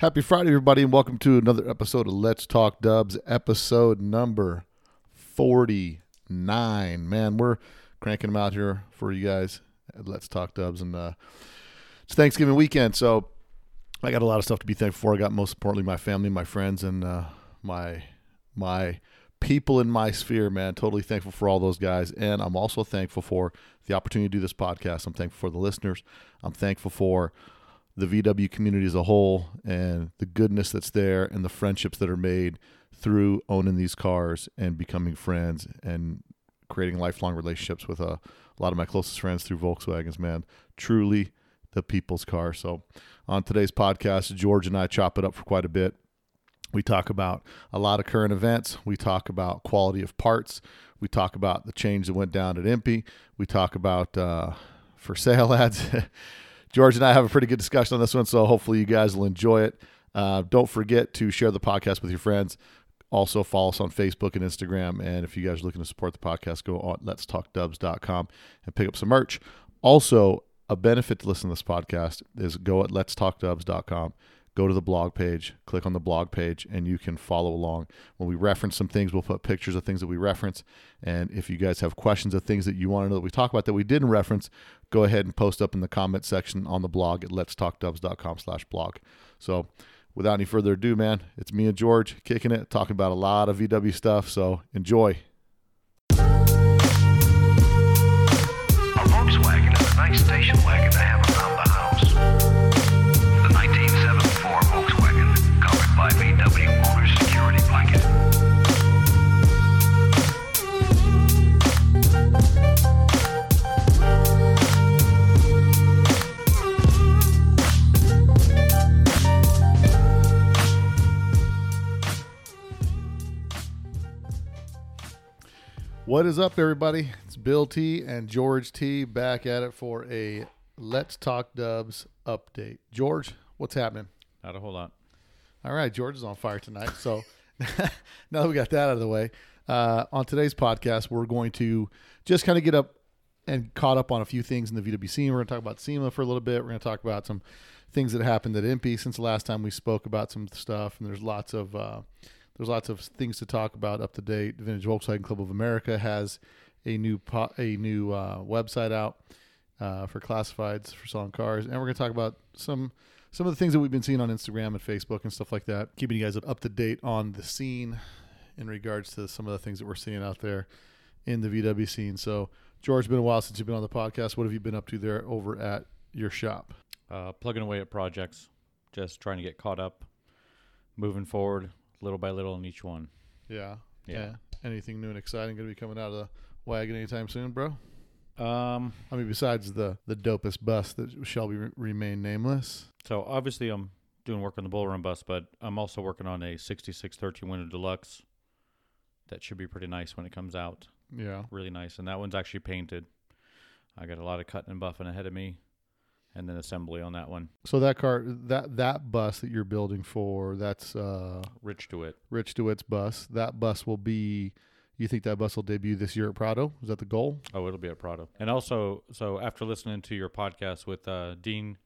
Happy Friday, everybody, and welcome to another episode of Let's Talk Dubs, episode number 49. Man, we're cranking them out here for you guys at Let's Talk Dubs, and uh, it's Thanksgiving weekend, so I got a lot of stuff to be thankful for. I got most importantly my family, my friends, and uh, my my people in my sphere, man. Totally thankful for all those guys. And I'm also thankful for the opportunity to do this podcast. I'm thankful for the listeners. I'm thankful for the VW community as a whole and the goodness that's there and the friendships that are made through owning these cars and becoming friends and creating lifelong relationships with a, a lot of my closest friends through Volkswagens, man. Truly the people's car. So on today's podcast, George and I chop it up for quite a bit. We talk about a lot of current events. We talk about quality of parts. We talk about the change that went down at EMPI. We talk about uh, for sale ads. George and I have a pretty good discussion on this one, so hopefully you guys will enjoy it. Uh, don't forget to share the podcast with your friends. Also, follow us on Facebook and Instagram. And if you guys are looking to support the podcast, go on letstalkdubs.com and pick up some merch. Also, a benefit to listen to this podcast is go at letstalkdubs.com go to the blog page, click on the blog page, and you can follow along. When we reference some things, we'll put pictures of things that we reference. And if you guys have questions of things that you want to know that we talk about that we didn't reference, go ahead and post up in the comment section on the blog at letstalkdubs.com slash blog. So without any further ado, man, it's me and George kicking it, talking about a lot of VW stuff. So enjoy. A Volkswagen is a nice station wagon to have around the house. The 1974 What is up, everybody? It's Bill T and George T back at it for a Let's Talk Dubs update. George, what's happening? Not a whole lot. All right, George is on fire tonight. So now that we got that out of the way, uh, on today's podcast, we're going to just kind of get up and caught up on a few things in the VW scene. We're going to talk about SEMA for a little bit. We're going to talk about some things that happened at EMPI since the last time we spoke about some stuff. And there's lots of uh, there's lots of things to talk about up to date. Vintage Volkswagen Club of America has a new po- a new uh, website out uh, for classifieds for selling cars, and we're going to talk about some some of the things that we've been seeing on Instagram and Facebook and stuff like that. Keeping you guys up, to date on the scene in regards to some of the things that we're seeing out there in the VW scene. So, George, been a while since you've been on the podcast. What have you been up to there over at your shop? Uh, plugging away at projects, just trying to get caught up, moving forward little by little in each one. Yeah, Yeah. Anything new and exciting going to be coming out of the wagon anytime soon, bro? Um, I mean, besides the the dopest bus that shall be re- remain nameless. so obviously I'm doing work on the Bull Run bus, but I'm also working on a 6613 window deluxe. That should be pretty nice when it comes out. Yeah. Really nice, and that one's actually painted. I got a lot of cutting and buffing ahead of me, and then assembly on that one. So that car, that that bus that you're building for, that's uh, Rich it. Rich DeWitt's bus. That bus will be. You think that bus will debut this year at Prado? Is that the goal? Oh, it'll be at Prado. And also, so after listening to your podcast with uh, Dean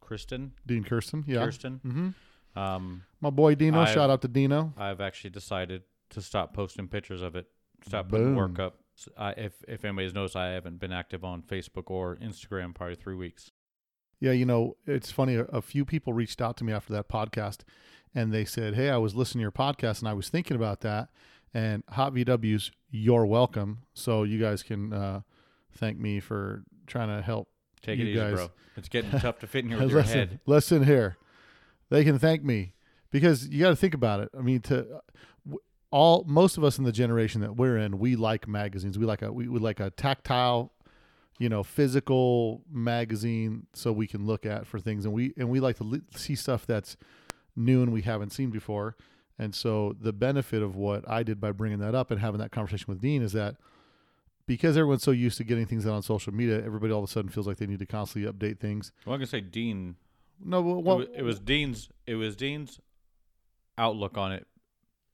Kristen, Dean Kirsten. Yeah. Kirsten, Mm-hmm. um, My boy Dino. I've- shout out to Dino. I've actually decided to stop posting pictures of it. Stop putting work up. I, if if anybody's noticed, I haven't been active on Facebook or Instagram probably three weeks. Yeah, you know, it's funny. A, a few people reached out to me after that podcast, and they said, "Hey, I was listening to your podcast, and I was thinking about that." And Hot VWs, you're welcome. So you guys can uh, thank me for trying to help. Take it easy, guys- bro. It's getting tough to fit in here with your listen, head. listen here. They can thank me because you got to think about it. I mean, to all most of us in the generation that we're in, we like magazines. We like a we, we like a tactile, you know, physical magazine so we can look at for things, and we and we like to li- see stuff that's new and we haven't seen before. And so the benefit of what I did by bringing that up and having that conversation with Dean is that because everyone's so used to getting things out on social media, everybody all of a sudden feels like they need to constantly update things. Well, I'm gonna say Dean. No, it, was, it was Dean's. It was Dean's outlook on it,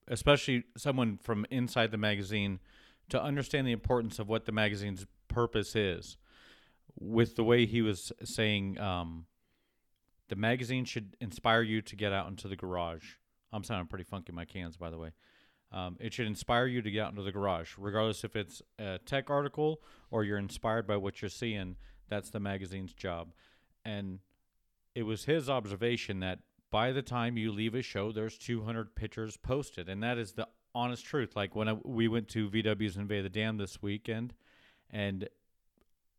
especially someone from inside the magazine, to understand the importance of what the magazine's purpose is. With the way he was saying, um, the magazine should inspire you to get out into the garage. I'm sounding pretty funky in my cans, by the way. Um, it should inspire you to get out into the garage, regardless if it's a tech article or you're inspired by what you're seeing. That's the magazine's job. And it was his observation that by the time you leave a show, there's 200 pictures posted, and that is the honest truth. Like when I, we went to VW's Invade the Dam this weekend, and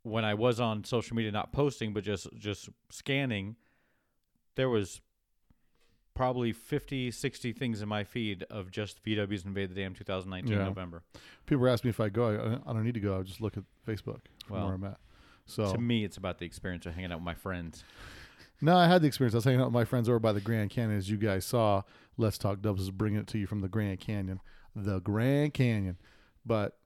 when I was on social media, not posting but just just scanning, there was probably 50, 60 things in my feed of just VW's Invade the Dam 2019 Yeah. November. People ask me if I go. I, I don't need to go. I just look at Facebook from Well, where I'm at. So To me, it's about the experience of hanging out with my friends. no, I had the experience. I was hanging out with my friends over by the Grand Canyon, as you guys saw. Let's Talk Dubs is bringing it to you from the Grand Canyon, the Grand Canyon. But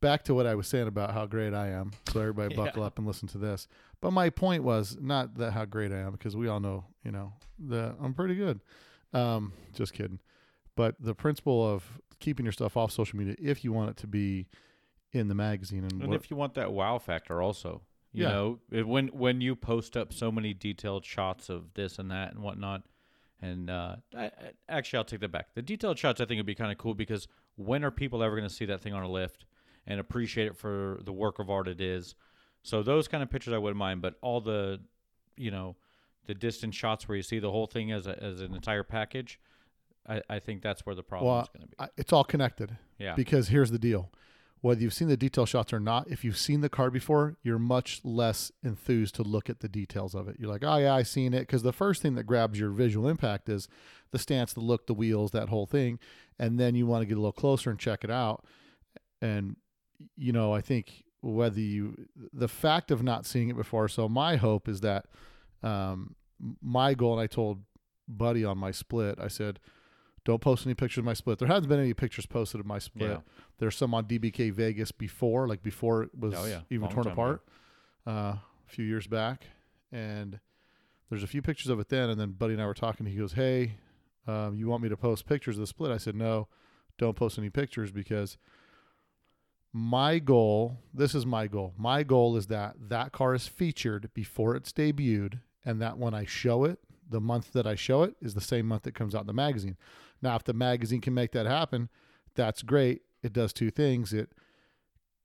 back to what I was saying about how great I am. So everybody Yeah. buckle up and listen to this. But my point was not that how great I am because we all know, you know, that I'm pretty good. Um, just kidding. But the principle of keeping your stuff off social media if you want it to be in the magazine and, And what, if you want that wow factor, also, you Yeah. know, it, when when you post up so many detailed shots of this and that and whatnot, and uh, I, I, actually, I'll take that back. The detailed shots I think would be kind of cool because when are people ever going to see that thing on a lift and appreciate it for the work of art it is? So those kind of pictures I wouldn't mind, but all the, you know, the distant shots where you see the whole thing as a, as an entire package, I, I think that's where the problem well, is going to be. I, it's all connected. Yeah. Because here's the deal. Whether you've seen the detail shots or not, if you've seen the car before, you're much less enthused to look at the details of it. You're like, oh, yeah, I seen it. Because the first thing that grabs your visual impact is the stance, the look, the wheels, that whole thing. And then you want to get a little closer and check it out. And, you know, I think whether you, the fact of not seeing it before, so my hope is that um, my goal, and I told Buddy on my split, I said, don't post any pictures of my split. There hasn't been any pictures posted of my split. Yeah. There's some on DBK Vegas before, like before it was Oh, yeah. even Long torn apart, uh, a few years back. And there's a few pictures of it then. And then Buddy and I were talking. He goes, "Hey, um, you want me to post pictures of the split?" I said, "No, don't post any pictures because my goal. This is my goal. My goal is that that car is featured before it's debuted, and that when I show it, the month that I show it is the same month that comes out in the magazine. Now, if the magazine can make that happen, that's great. It does two things. It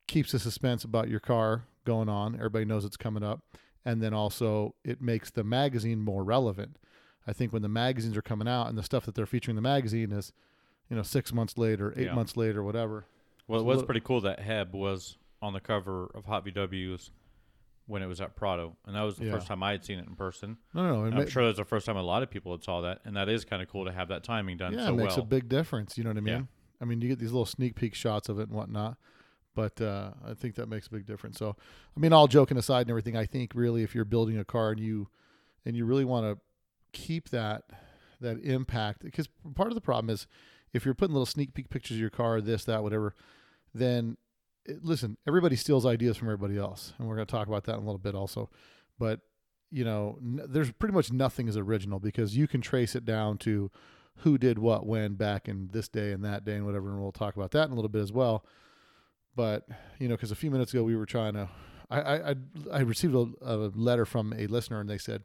keeps the suspense about your car going on. Everybody knows it's coming up. And then also it makes the magazine more relevant. I think when the magazines are coming out and the stuff that they're featuring in the magazine is, you know, six months later, eight Yeah. months later, whatever. Well, it was pretty cool that Heb was on the cover of Hot VWs when it was at Prado, and that was the Yeah. first time I had seen it in person. No, no, no. it And I'm sure that's the first time a lot of people had saw that, and that is kind of cool to have that timing done yeah, so it makes well. a big difference. You know what I mean? Yeah. I mean, you get these little sneak peek shots of it and whatnot, but uh, I think that makes a big difference. So, I mean, all joking aside and everything, I think really if you're building a car and you and you really want to keep that that impact, because part of the problem is if you're putting little sneak peek pictures of your car, this, that, whatever, then it, listen, everybody steals ideas from everybody else, and we're going to talk about that in a little bit also. But you know, n- there's pretty much nothing is original because you can trace it down to who did what when back in this day and that day and whatever, and we'll talk about that in a little bit as well. But you know, because a few minutes ago we were trying to, I I, I, I received a, a letter from a listener and they said,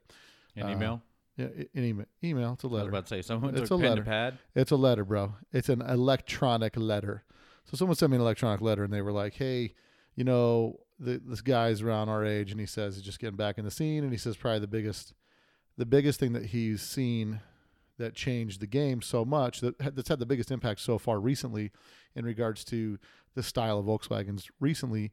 An uh, email. Yeah, an email, email, it's a I was letter. about to say someone It's took a pen letter. pad. It's a letter, bro. It's an electronic letter. So someone sent me an electronic letter and they were like, "Hey, you know, the, this guy's around our age and he says he's just getting back in the scene and he says probably the biggest the biggest thing that he's seen that changed the game so much that that's had the biggest impact so far recently in regards to the style of Volkswagens recently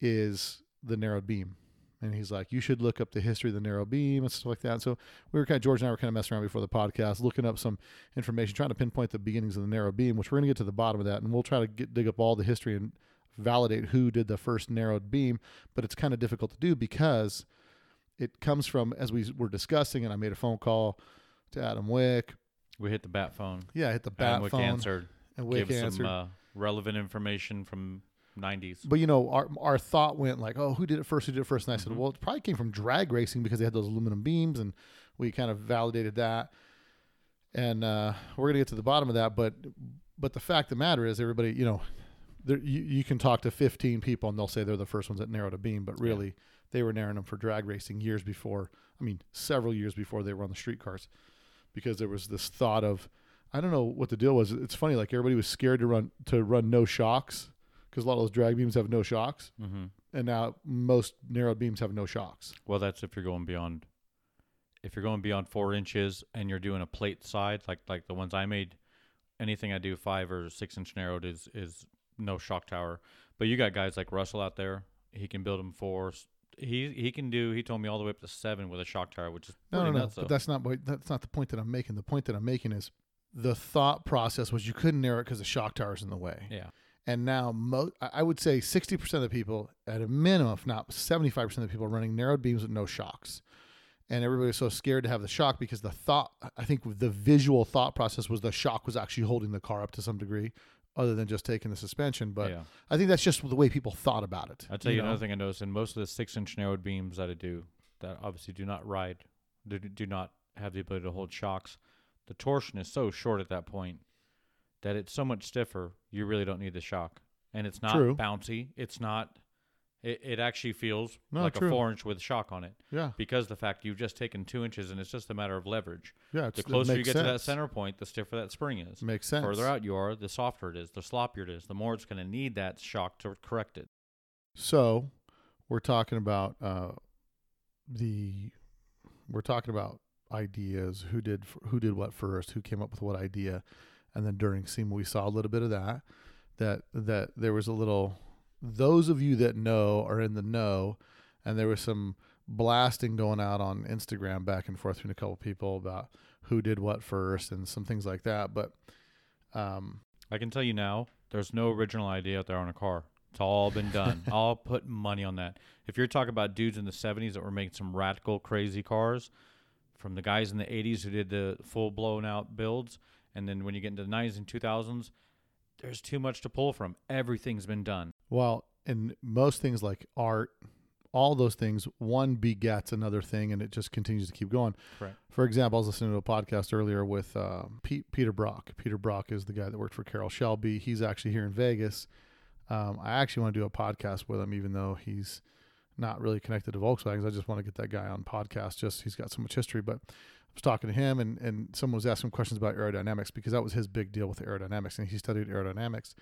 is the narrowed beam. And he's like, you should look up the history of the narrow beam and stuff like that. So we were kind of George and I were kind of messing around before the podcast, looking up some information, trying to pinpoint the beginnings of the narrow beam, which we're going to get to the bottom of that, and we'll try to get, dig up all the history and validate who did the first narrowed beam. But it's kind of difficult to do because it comes from, as we were discussing, and I made a phone call to Adam Wick. We hit the bat phone. Yeah, I hit the Adam bat Wick phone, answered. and Wick Gave answered. some uh, relevant information from 90s. But you know, our our thought went like, oh, who did it first? Who did it first? And I Mm-hmm. said, well, it probably came from drag racing because they had those aluminum beams, and we kind of validated that. And uh, we're gonna get to the bottom of that, but but the fact of the matter is, everybody, you know, there, you you can talk to 15 people and they'll say they're the first ones that narrowed a beam, but really, they were narrowing them for drag racing years before. I mean, several years before they were on the street cars, because there was this thought of, I don't know what the deal was. It's funny, like everybody was scared to run to run no shocks because a lot of those drag beams have no shocks, hmm and now most narrow beams have no shocks. Well, that's if you're going beyond. If you're going beyond four inches and you're doing a plate side, like like the ones I made, anything I do five or six inch narrowed is is no shock tower. But you got guys like Russell out there. He can build them for. He he can do. He told me all the way up to seven with a shock tower, which is No, no, no. But that's not that's not the point that I'm making. The point that I'm making is the thought process was you couldn't narrow it because the shock tower's in the way. yeah. And now, mo- I would say 60% of the people, at a minimum, if not 75% of the people, are running narrowed beams with no shocks. And everybody was so scared to have the shock because the thought, I think the visual thought process was the shock was actually holding the car up to some degree, other than just taking the suspension. But yeah. I think that's just the way people thought about it. I'll tell you, know? another thing I noticed in most of the six inch narrowed beams that I do that obviously do not ride, do not have the ability to hold shocks, the torsion is so short at that point that it's so much stiffer, you really don't need the shock. And it's not True. bouncy. It's not, it, it actually feels No, like true. a four inch with shock on it Yeah. because the fact you've just taken two inches and it's just a matter of leverage. Yeah. The closer you get to that center point, the stiffer that spring is. Makes sense. Further out you are, the softer it is, the sloppier it is, the more it's going to need that shock to correct it. So, we're talking about uh, the we're talking about ideas. Who did who did what first? Who came up with what idea? And then during SEMA, we saw a little bit of that. That that there was a little. Those of you that know are in the know, and there was some blasting going out on Instagram back and forth between a couple people about who did what first and some things like that. But um, I can tell you now, there's no original idea out there on a car. It's all been done. I'll put money on that. If you're talking about dudes in the 70s that were making some radical, crazy cars, from the guys in the 80s who did the full blown out builds, and then when you get into the 90s and 2000s, there's too much to pull from. Everything's been done. Well, and most things like art, all those things, one begets another thing, and it just continues to keep going. Correct. For example, I was listening to a podcast earlier with um, Pete, Peter Brock. Peter Brock is the guy that worked for Carroll Shelby. He's actually here in Vegas. Um, I actually want to do a podcast with him, even though he's not really connected to Volkswagens. I just want to get that guy on podcast. Just he's got so much history. But was talking to him, and and someone was asking questions about aerodynamics because that was his big deal with aerodynamics, and he studied aerodynamics.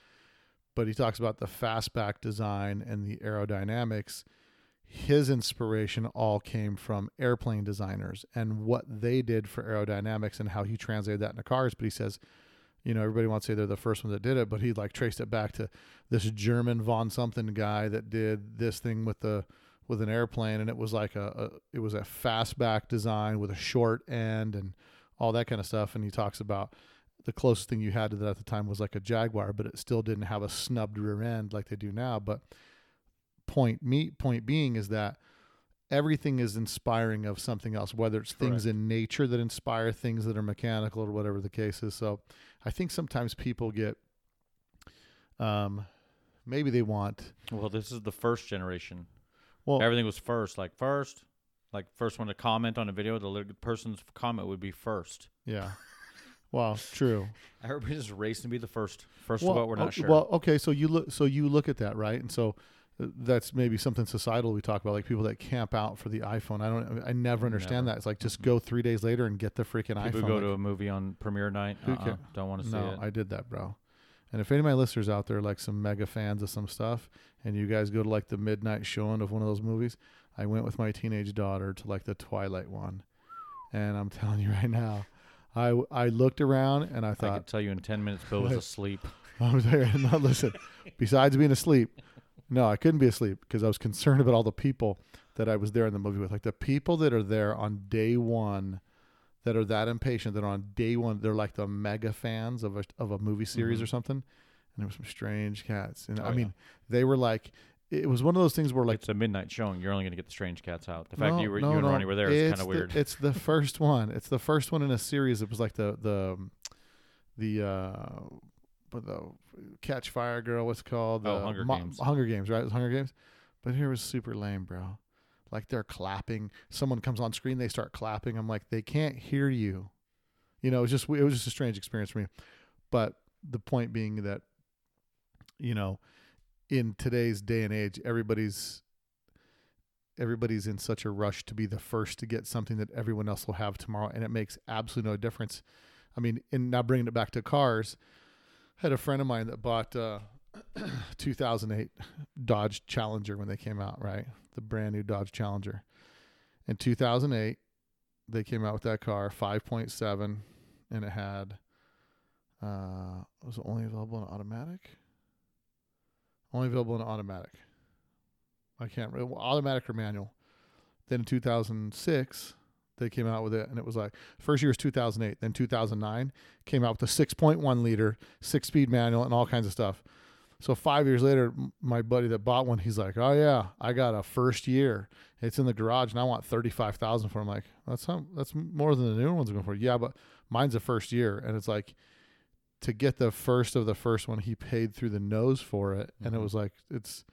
But he talks about the fastback design and the aerodynamics. His inspiration all came from airplane designers and what they did for aerodynamics and how he translated that into cars. But he says, you know, everybody wants to say they're the first one that did it, but he like traced it back to this German von something guy that did this thing with the with an airplane, and it was like a, a it was a fastback design with a short end and all that kind of stuff. And he talks about the closest thing you had to that at the time was like a Jaguar, but it still didn't have a snubbed rear end like they do now. But point me point being is that everything is inspiring of something else, whether it's things in nature that inspire things that are mechanical or whatever the case is. So I think sometimes people get um maybe they want Well, this is the first generation. Well Everything was first. Like, first, like, first one to comment on a video, the person's comment would be first. yeah. Well, true. Everybody just racing to be the first. First well, of all, we're not o- sure. Well, okay, so you look so you look at that, right? And so uh, that's maybe something societal we talk about, like people that camp out for the iPhone. I don't, I never understand Never. that. It's like just go three days later and get the freaking People iPhone. go Like, to a movie on premiere night. Who Uh-uh, don't want to see no, it. I did that, bro. And if any of my listeners out there, like some mega fans of some stuff, and you guys go to like the midnight showing of one of those movies, I went with my teenage daughter to like the Twilight one, and I'm telling you right now, I I looked around and I thought I could tell you in ten minutes, Bill was asleep. I was there. No, listen. Besides being asleep, no, I couldn't be asleep because I was concerned about all the people that I was there in the movie with. Like the people that are there on day one, that are that impatient, that are on day one, they're like the mega fans of a of a movie series Mhm. or something. And there were some strange cats, and Oh, I yeah. mean, they were like, it was one of those things where like it's a midnight showing. You're only going to get the strange cats out. The fact no, you were no, you and no. Ronnie were there is kind of weird. it's the first one. It's the first one in a series. It was like the the the uh, the Catch Fire Girl. What's it called? Oh, The Hunger Games. Hunger Games, right? It was Hunger Games. But here was super lame, bro. Like they're clapping. Someone comes on screen, they start clapping. I'm like, they can't hear you. You know, it was just it was just a strange experience for me. But the point being that, you know, in today's day and age, everybody's everybody's in such a rush to be the first to get something that everyone else will have tomorrow, and it makes absolutely no difference. I mean, and now bringing it back to cars, I had a friend of mine that bought uh, 2008 Dodge Challenger when they came out, right? The brand new Dodge Challenger. In 2008, they came out with that car, 5.7, and it had uh, was it only available in automatic? Only available in automatic. I can't remember automatic or manual. Then in 2006, they came out with it, and it was like first year was 2008. Then 2009 came out with a 6.1 liter six speed manual and all kinds of stuff. So five years later, my buddy that bought one, he's like, "Oh yeah, I got a first year. It's in the garage, and I want thirty five thousand for." it." I'm like, "That's some, that's more than the new ones are going for." Yeah, but mine's a first year, and it's like to get the first of the first one, he paid through the nose for it, and it Mhm. was like it's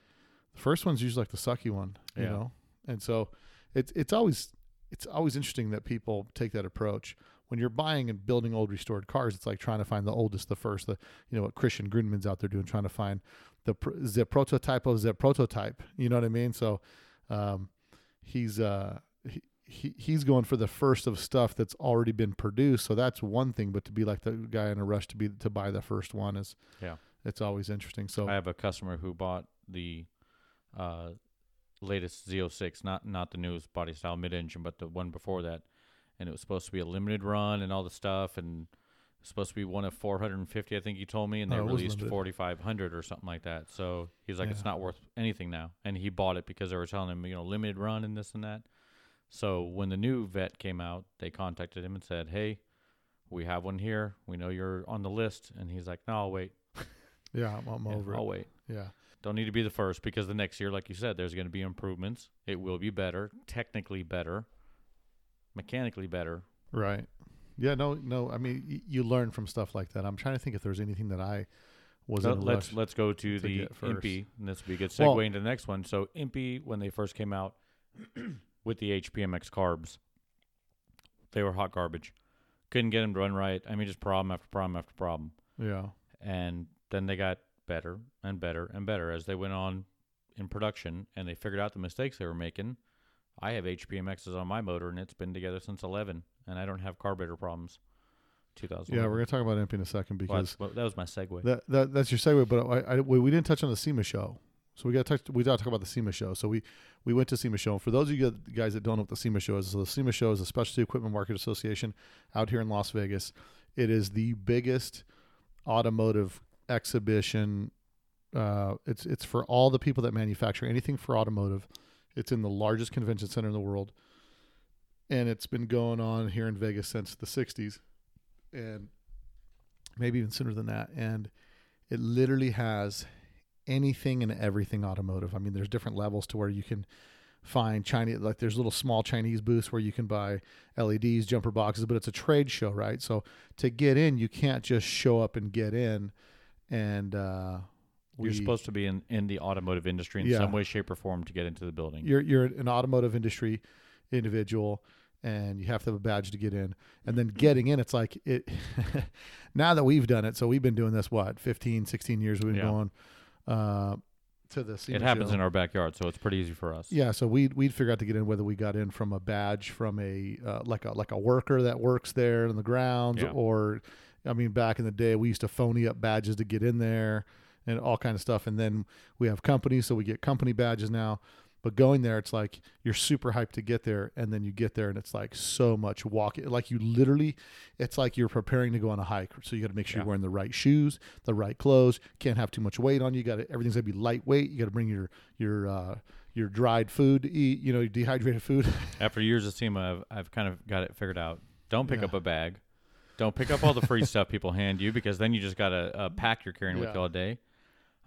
the first one's usually like the sucky one, you Yeah. know. And so it's it's always it's always interesting that people take that approach when you're buying and building old restored cars. It's like trying to find the oldest, the first, the you know what Christian Grundmann's out there doing, trying to find the the prototype of the prototype. You know what I mean? So um, he's uh, he, he he's going for the first of stuff that's already been produced. So that's one thing. But to be like the guy in a rush to be to buy the first one is Yeah. it's always interesting. So I have a customer who bought the uh, latest Z06, not not the newest body style mid engine, but the one before that, and it was supposed to be a limited run and all the stuff, and it was supposed to be one of 450, I think you told me, and they Oh, released 4,500 or something like that. So he's like, it's not worth anything now, and he bought it because they were telling him, you know, limited run and this and that. So when the new vet came out, they contacted him and said, hey. We have one here. We know you're on the list, and he's like, "No, I'll wait. yeah, i'm, I'm over i'll it. wait." Yeah. Don't need to be the first because the next year, like you said, there's going to be improvements. It will be better, technically better, mechanically better. Right. Yeah. No. No. I mean, y- you learn from stuff like that. I'm trying to think if there's anything that I was in let's let's go to, to the. EMPI, and this will be a good segue Well- into the next one. So EMPI, when they first came out with the HPMX carbs, they were hot garbage. Couldn't get them to run right. I mean, just problem after problem after problem. yeah. and then they got better and better and better as they went on in production and they figured out the mistakes they were making. I have HPMXs on my motor and it's been together since 11 and I don't have carburetor problems. 2000. Yeah. We're gonna talk about EMPI in a second because well, that was my segue. that, that that's your segue. But I, I we, we didn't touch on the SEMA show, so we got to. We got to talk about the SEMA show. So we we went to SEMA show. and For those of you guys that don't know what the SEMA show is, so the SEMA show is a Specialty Equipment Market Association out here in Las Vegas. It is the biggest automotive exhibition. Uh, it's it's for all the people that manufacture anything for automotive. It's in the largest convention center in the world, and it's been going on here in Vegas since the '60s, and maybe even sooner than that. And it literally has anything and everything automotive. I mean, there's different levels to where you can find Chinese, like there's little small Chinese booths where you can buy LEDs, jumper boxes, but it's a trade show, right? So to get in, you can't just show up and get in. And uh, You're supposed to be in, in the automotive industry in Yeah. some way, shape, or form to get into the building. you're you're an automotive industry individual and you have to have a badge to get in and then getting in it's like it now that we've done it so we've been doing this what 15 16 years we've been Yeah. going uh to the it happens show. in our backyard, so it's pretty easy for us. yeah so we'd we'd figure out to get in whether we got in from a badge from a uh, like a like a worker that works there in the grounds Yeah. or i mean back in the day we used to phony up badges to get in there and all kind of stuff and then we have companies so we get company badges now but going there it's like you're super hyped to get there and then you get there and it's like so much walking like you literally it's like you're preparing to go on a hike so you got to make sure Yeah. you're wearing the right shoes the right clothes can't have too much weight on you got to everything's got to be lightweight you got to bring your your uh your dried food to eat you know your dehydrated food After years of SEMA, I've, I've kind of got it figured out. Don't pick Yeah. up a bag. Don't pick up all the free stuff people hand you because then you just got a, a pack you're carrying with you all day.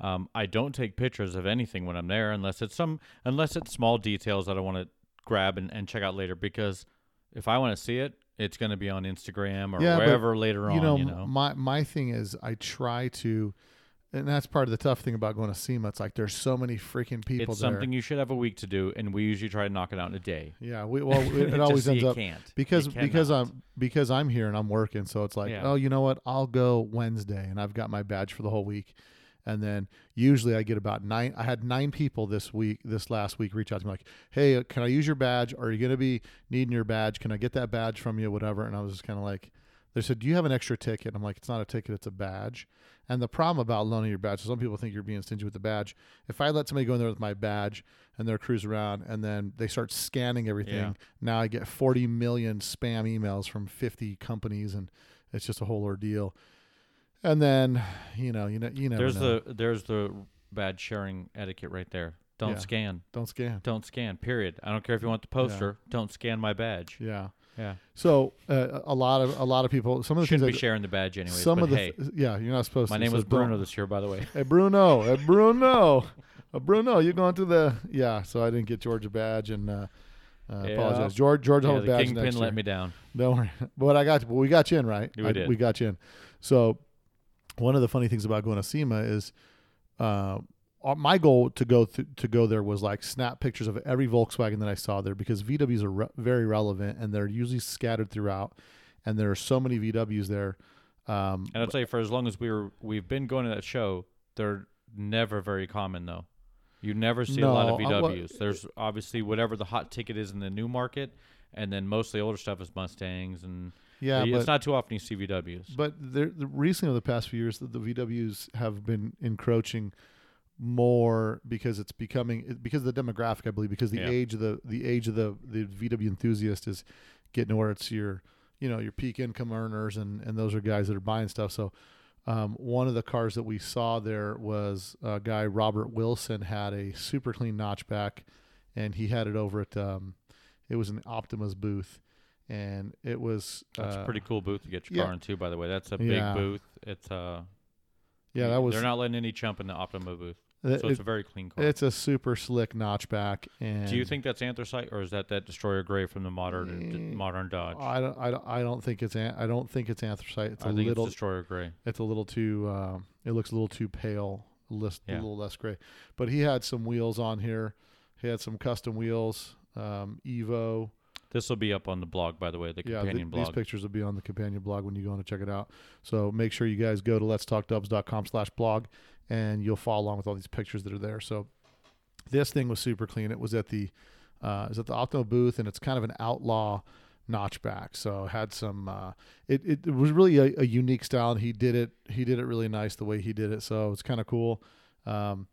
Um, I don't take pictures of anything when I'm there unless it's some unless it's small details that I want to grab and, and check out later because if I want to see it, it's going to be on Instagram or Yeah, but, wherever later on. you know, you know, my my thing is I try to and that's part of the tough thing about going to SEMA. It's like there's so many freaking people it's there. something you should have a week to do, and we usually try to knock it out in a day. yeah, we well it, it always ends up can't. because because. I'm because I'm here and I'm working, so it's like, Yeah. oh, you know what? I'll go Wednesday and I've got my badge for the whole week. And then usually I get about nine. I had nine people this week, this last week, reach out to me like, "Hey, uh, can I use your badge? Are you going to be needing your badge? Can I get that badge from you? Whatever." And I was just kind of like, "They said, do you have an extra ticket?" I'm like, "It's not a ticket, it's a badge." And the problem about loaning your badge, so some people think you're being stingy with the badge. If I let somebody go in there with my badge and they're cruise around and then they start scanning everything, Yeah. now I get 40 million spam emails from 50 companies and it's just a whole ordeal. And then, you know, you know, you never There's know. the there's the bad sharing etiquette right there. Don't Yeah. scan. don't scan. Don't scan. Period. I don't care if you want the poster. Don't scan my badge. Yeah. Yeah. So uh, a lot of a lot of people. Some of the Shouldn't be things. sharing the badge anyway. some but of the. hey, th- yeah, you're not supposed my to. name so was Bruno this year, by the way. Hey Bruno, hey Bruno, uh, Bruno, you going to the? Yeah. So I didn't get George a badge and. Uh, uh, Yeah. Apologize, George. George, will yeah, have a the badge kingpin next let me down. Don't worry. But I got you. But we got you in, right? We I- did. We got you in. So one of the funny things about going to SEMA is uh, uh, my goal to go th- to go there was like snap pictures of every Volkswagen that I saw there because VWs are re- very relevant and they're usually scattered throughout, and there are so many VWs there. Um, And I'll tell you, for as long as we were we've been going to that show, they're never very common though. You never see a lot of No, uh, VWs. There's obviously whatever the hot ticket is in the new market, and then most of the older stuff is Mustangs, and yeah, it's but not too often you see VWs. but there, the, recently over the past few years, the, the VWs have been encroaching more because it's becoming because of the demographic, I believe, because the Yeah. age of the the age of the the VW enthusiast is getting where it's your you know your peak income earners and and those are guys that are buying stuff. So um, one of the cars that we saw there was a guy Robert Wilson had a super clean notchback, and he had it over at um, it was an Optima's booth, and it was That's uh, a pretty cool booth to get your yeah. car into, by the way. That's a Yeah. big booth. It's uh yeah that was they're not letting any chump in the Optima booth, it- so it's it- a very clean car. It's a super slick notchback, and Do you think that's anthracite or is that that destroyer gray from the modern Mm, modern Dodge? I don't, I don't, I don't think it's, an, I don't think it's anthracite. It's a I think little, it's destroyer gray. it's a little too, um, it looks a little too pale, a lis- a little less gray. But he had some wheels on here. He had some custom wheels, um, Evo. This will be up on the blog, by the way, the Yeah, companion th- these pictures will be on the companion blog when you go on to check it out. So make sure you guys go to letstalkdubs.com slash blog and you'll follow along with all these pictures that are there. So this thing was super clean. It was at the uh, was at the Optima booth and it's kind of an outlaw notchback. So had some uh, it, it, it was really a, a unique style and he did it he did it really nice the way he did it. So it's kind of cool. Um,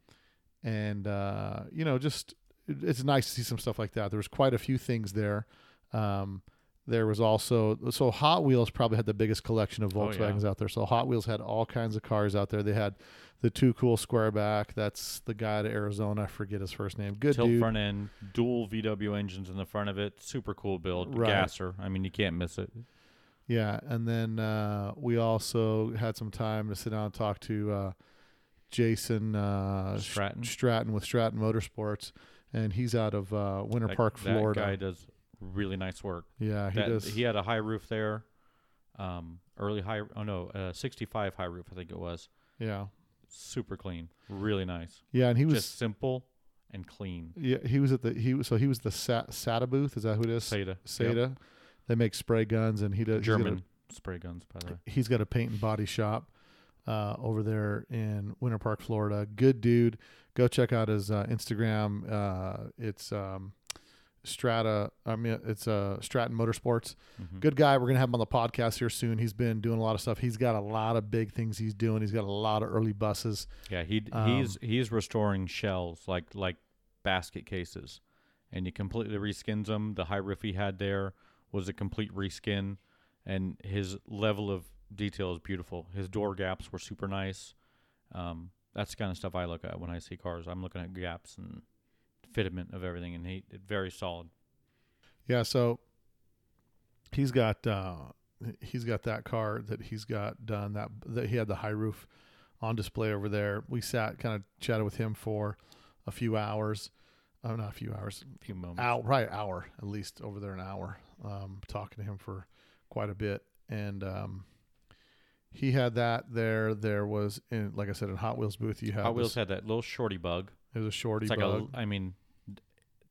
and uh, you know, just it- it's nice to see some stuff like that. There was quite a few things there. Um, there was also so Hot Wheels probably had the biggest collection of Oh, yeah. Volkswagens out there. So Hot Wheels had all kinds of cars out there. They had the two cool squareback. That's the guy to Arizona. I forget his first name. Good Tilt dude. front end, dual VW engines in the front of it. Super cool build. Right. Gasser. I mean, you can't miss it. Yeah, and then uh, we also had some time to sit down and talk to uh, Jason uh, Stratton. Stratton with Stratton Motorsports, and he's out of uh, Winter That- Park, that Florida. guy does really nice work. yeah, he That- does. He had a high roof there. Um, early high. Oh no, uh, 65 high roof. I think it was. yeah, Super clean. Really nice. yeah, and he was Just simple and clean. Yeah, he was at the he was so he was the Sa- SATA booth. Is that who it is? SATA. SATA. They make spray guns, and he does he's a- German spray guns, by the way. He's got a paint and body shop uh, over there in Winter Park, Florida. Good dude. Go check out his uh, Instagram. Uh, it's um, Strata. I mean, it's uh, Stratton Motorsports. Mhm. Good guy. We're gonna have him on the podcast here soon. He's been doing a lot of stuff. He's got a lot of big things he's doing. He's got a lot of early buses. Yeah, he Um, he's he's restoring shells like like basket cases, and he completely reskins them. The high roof he had there was a complete reskin, and his level of detail is beautiful. His door gaps were super nice. Um, that's the kind of stuff I look at when I see cars. I'm looking at gaps and fitment of everything, and he very solid. Yeah, so he's got uh, he's got that car that he's got done that that he had the high roof on display over there. We sat kind of chatted with him for a few hours. Oh, not a few hours. A few moments. Hour, right, hour at least over there an hour. Um, talking to him for quite a bit, and um, he had that there. There was, in, like I said, in Hot Wheels booth. You had Hot Wheels this- had that little shorty bug. It was a shorty It's like bug. a, I mean,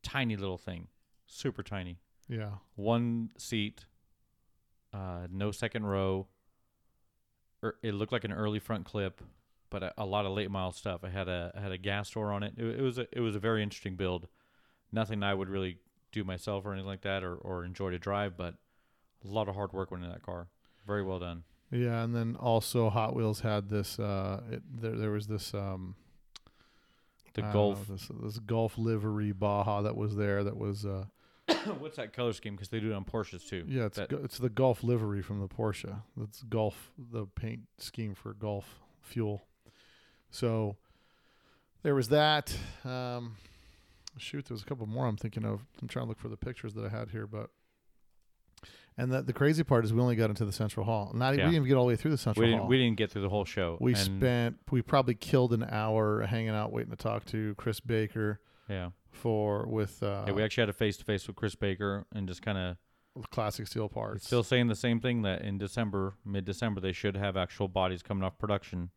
tiny little thing, super tiny. yeah, one seat, uh, no second row. Er, it looked like an early front clip, but a, a lot of late model stuff. I had a I had a gas door on it. It, it was a it was a very interesting build. Nothing I would really do myself or anything like that, or or enjoy to drive, but a lot of hard work went into that car. Very well done. Yeah, and then also Hot Wheels had this. Uh, it, there there was this. Um, The Golf. know, this this Golf livery Baja that was there. That was. Uh, What's that color scheme? Because they do it on Porsches too. yeah, it's That- go- it's the Golf livery from the Porsche. That's Golf the paint scheme for Golf fuel. So there was that. Um, shoot, there was a couple more I'm thinking of. I'm trying to look for the pictures that I had here, but. And the, the crazy part is we only got into the central hall. Not Yeah. we didn't even get all the way through the central We hall. didn't, we didn't get through the whole show. We spent we probably killed an hour hanging out waiting to talk to Chris Baker yeah. for with uh yeah. We actually had a face to face with Chris Baker and just kind of classic steel parts. still saying the same thing that in December, mid December, they should have actual bodies coming off production.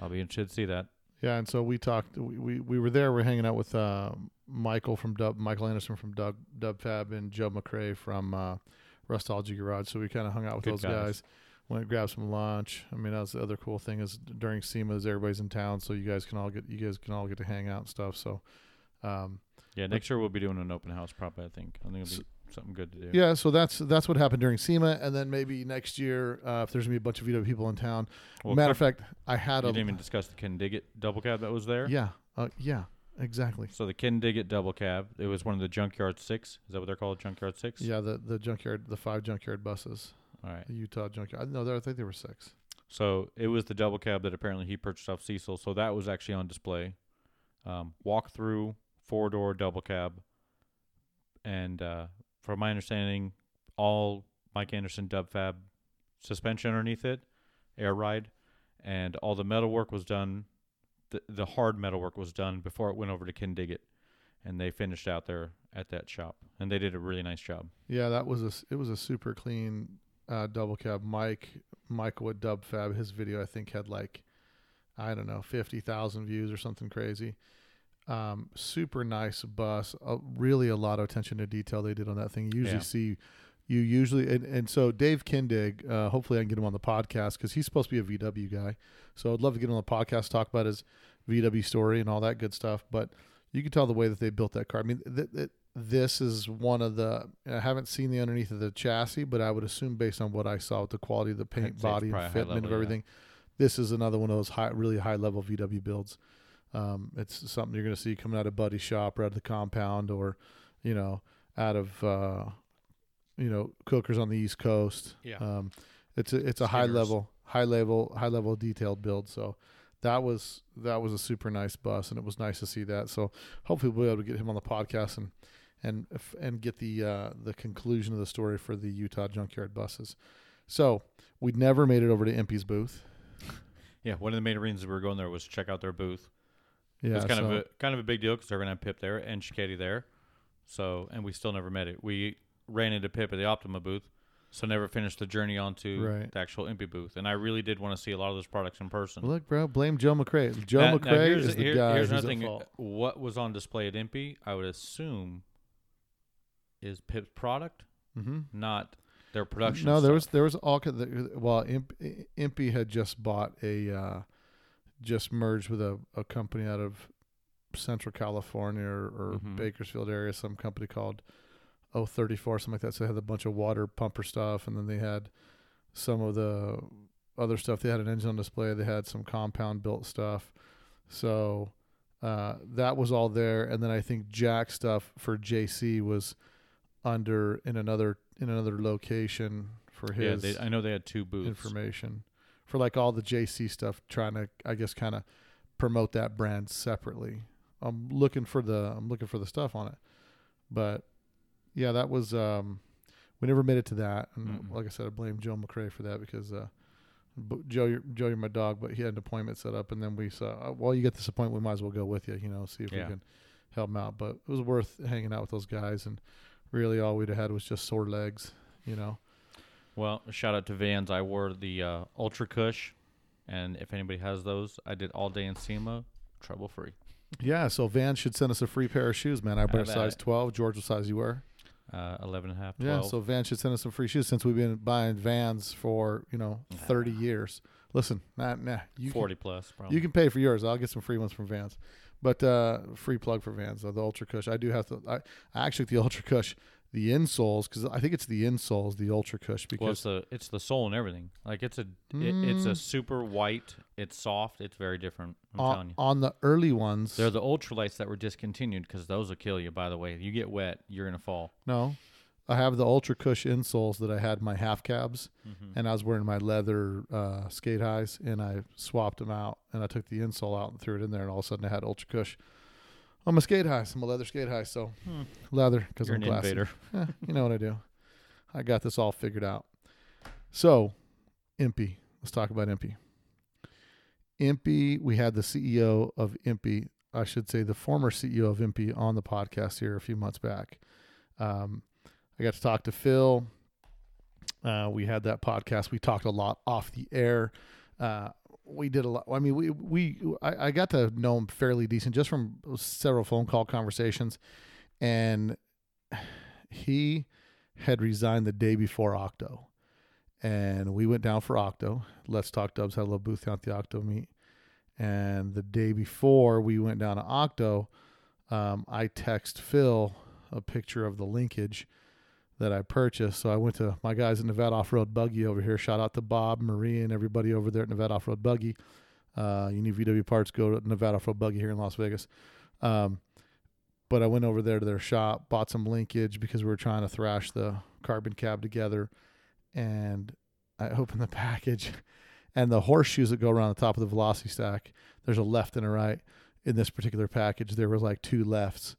I'll be interested to see that. yeah, and so we talked we, we, we were there, we are hanging out with uh, Michael from Dub Michael Anderson from Dub Dub Fab and Joe McRae from uh Rustology Garage. So we kinda hung out with Good those guys. guys. Went and grabbed some lunch. I mean that was the other cool thing is during SEMA's everybody's in town so you guys can all get you guys can all get to hang out and stuff. So um Yeah, next year we'll be doing an open house probably. I think. I think it'll be something good to do. Yeah, so that's that's what happened during SEMA, and then maybe next year, uh, if there's gonna be a bunch of VW people in town. Well, Matter of fact, I had you a didn't even discuss the Kindig-It double cab that was there. yeah, uh, yeah, exactly. So the Kindig-It double cab, it was one of the Junkyard Six. Is that what they're called? Junkyard Six. Yeah, the the junkyard, the five junkyard buses, All right. the Utah junkyard. No, there, I think there were six. So it was the double cab that apparently he purchased off Cecil. So that was actually on display. Um, walk through four door double cab, and uh, from my understanding, all Mike Anderson dub fab suspension underneath it, air ride, and all the metal work was done. The the hard metal work was done before it went over to Kindig-It, and they finished out there at that shop, and they did a really nice job. Yeah, that was a it was a super clean uh, double cab. Mike Michael at Dub Fab, his video I think had like I don't know fifty thousand views or something crazy. Um, super nice bus. Uh, really a lot of attention to detail they did on that thing. You usually Yeah. see you usually and, and so Dave Kindig, uh, hopefully I can get him on the podcast because he's supposed to be a VW guy. So I'd love to get him on the podcast, talk about his VW story and all that good stuff. But you can tell the way that they built that car. I mean, th- th- this is one of the. I haven't seen the underneath of the chassis, but I would assume based on what I saw with the quality of the paint, I'd say it's body, and fitment of level, yeah. everything, this is another one of those high, really high level VW builds. Um, it's something you're going to see coming out of Buddy's shop or out of the compound, or you know, out of uh, you know, cookers on the East Coast. Yeah. Um, it's a it's a high level, high level, high level detailed build. So that was that was a super nice bus, and it was nice to see that. So hopefully we'll be able to get him on the podcast and and and get the uh, the conclusion of the story for the Utah junkyard buses. So we'd never made it over to EMPI's booth. Yeah, one of the main reasons we were going there was to check out their booth. Yeah, it was kind so- of a kind of a big deal because they're gonna have Pip there and Shiketi there, so and we still never met it. We ran into Pip at the Optima booth, so never finished the journey onto Right. the actual EMPI booth. And I really did want to see a lot of those products in person. Look, bro, blame Joe McRae. Joe Now- now McRae here's- is the here- guy Here's another thing: what was on display at EMPI, I would assume, is Pip's product, Mm-hmm. not their production. No, there was there was all well, Imp, EMPI had just bought a uh, just merged with a, a company out of Central California or, or Mhm. Bakersfield area, some company called O34, something like that. So they had a bunch of water pumper stuff, and then they had some of the other stuff. They had an engine on display. They had some compound built stuff. So uh, that was all there, and then I think Jack stuff for JC was under in another in another location for yeah. his They, I know they had two booths. information for like all the JC stuff. Trying to I guess kind of promote that brand separately. I'm looking for the I'm looking for the stuff on it, but yeah, that was um we never made it to that, and Mm-mm. like I said, I blame Joe McRae for that because uh. Joe, you're, Joe, you're my dog, but he had an appointment set up, and then we saw, uh, well, you get this appointment, we might as well go with you, you know, see if Yeah. we can help him out. But it was worth hanging out with those guys, and really all we'd have had was just sore legs, you know. Well, shout out to Vans. I wore the uh, Ultra Cush, and if anybody has those, I did all day in SEMA, trouble free. Yeah, so Vans should send us a free pair of shoes, man. I wear size it. 12. George, what size you wear? Uh, 11 and a half, 12. Yeah, so Van should send us some free shoes since we've been buying Vans for, you know, 30 years. Listen, nah, nah. You can- Forty plus, probably. You can pay for yours. I'll get some free ones from Vans, but uh, free plug for Vans. The Ultra Cush. I do have to. I, I actually the Ultra Cush, the insoles because I think it's the insoles, the Ultra Cush well, because it's the it's the sole and everything. Like it's a it, it's a Mm. super white. It's soft. It's very different. I'm telling on, you. on the early ones. They're the ultralights that were discontinued because those will kill you. By the way, if you get wet, you're gonna fall. no, I have the Ultra Cush insoles that I had my half cabs, Mm-hmm. and I was wearing my leather uh, skate highs, and I swapped them out, and I took the insole out and threw it in there, and all of a sudden I had Ultra Cush on a skate high. I'm a leather skate highs. So leather because I'm an classy. invader. Eh, you know what I do. I got this all figured out. So, EMPI. Let's talk about EMPI. EMPI, we had the CEO of EMPI, I should say the former CEO of EMPI on the podcast here a few months back. Um, I got to talk to Phil. Uh, we had that podcast. We talked a lot off the air. Uh, we did a lot. I mean, we we I, I got to know him fairly decent just from several phone call conversations, and he had resigned the day before Octo, and we went down for Octo. Let's Talk Dubs had a little booth down at the Octo meet, and the day before we went down to Octo, um, I text Phil a picture of the linkage that I purchased. So I went to my guys at Nevada Off Road Buggy over here. Shout out to Bob, Marie, and everybody over there at Nevada Off Road Buggy. Uh, you need VW parts, go to Nevada Off Road Buggy here in Las Vegas. Um, but I went over there to their shop, bought some linkage because we were trying to thrash the carbon cab together. And I opened the package, and the horseshoes that go around the top of the velocity stack, there's a left and a right. In this particular package, there was like two lefts.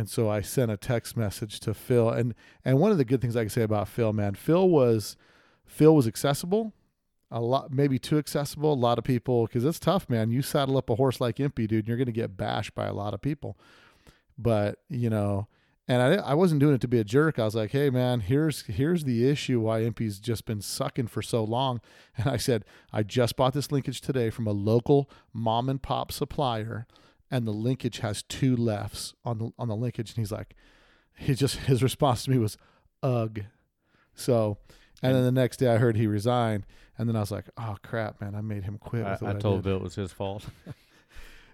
And so I sent a text message to Phil. And and one of the good things I can say about Phil, man, Phil was Phil was accessible. A lot, maybe too accessible. A lot of people, because it's tough, man. You saddle up a horse like EMPI, dude, and you're to get bashed by a lot of people. But you know, and I I wasn't doing it to be a jerk. I was like, hey, man, here's here's the issue why EMPI's just been sucking for so long. And I said, I just bought this linkage today from a local mom and pop supplier, and the linkage has two lefts on the on the linkage. And he's like, he just his response to me was, ugh. So, and then the next day I heard he resigned, and then I was like, oh crap, man, I made him quit. I, I told did. Bill it was his fault.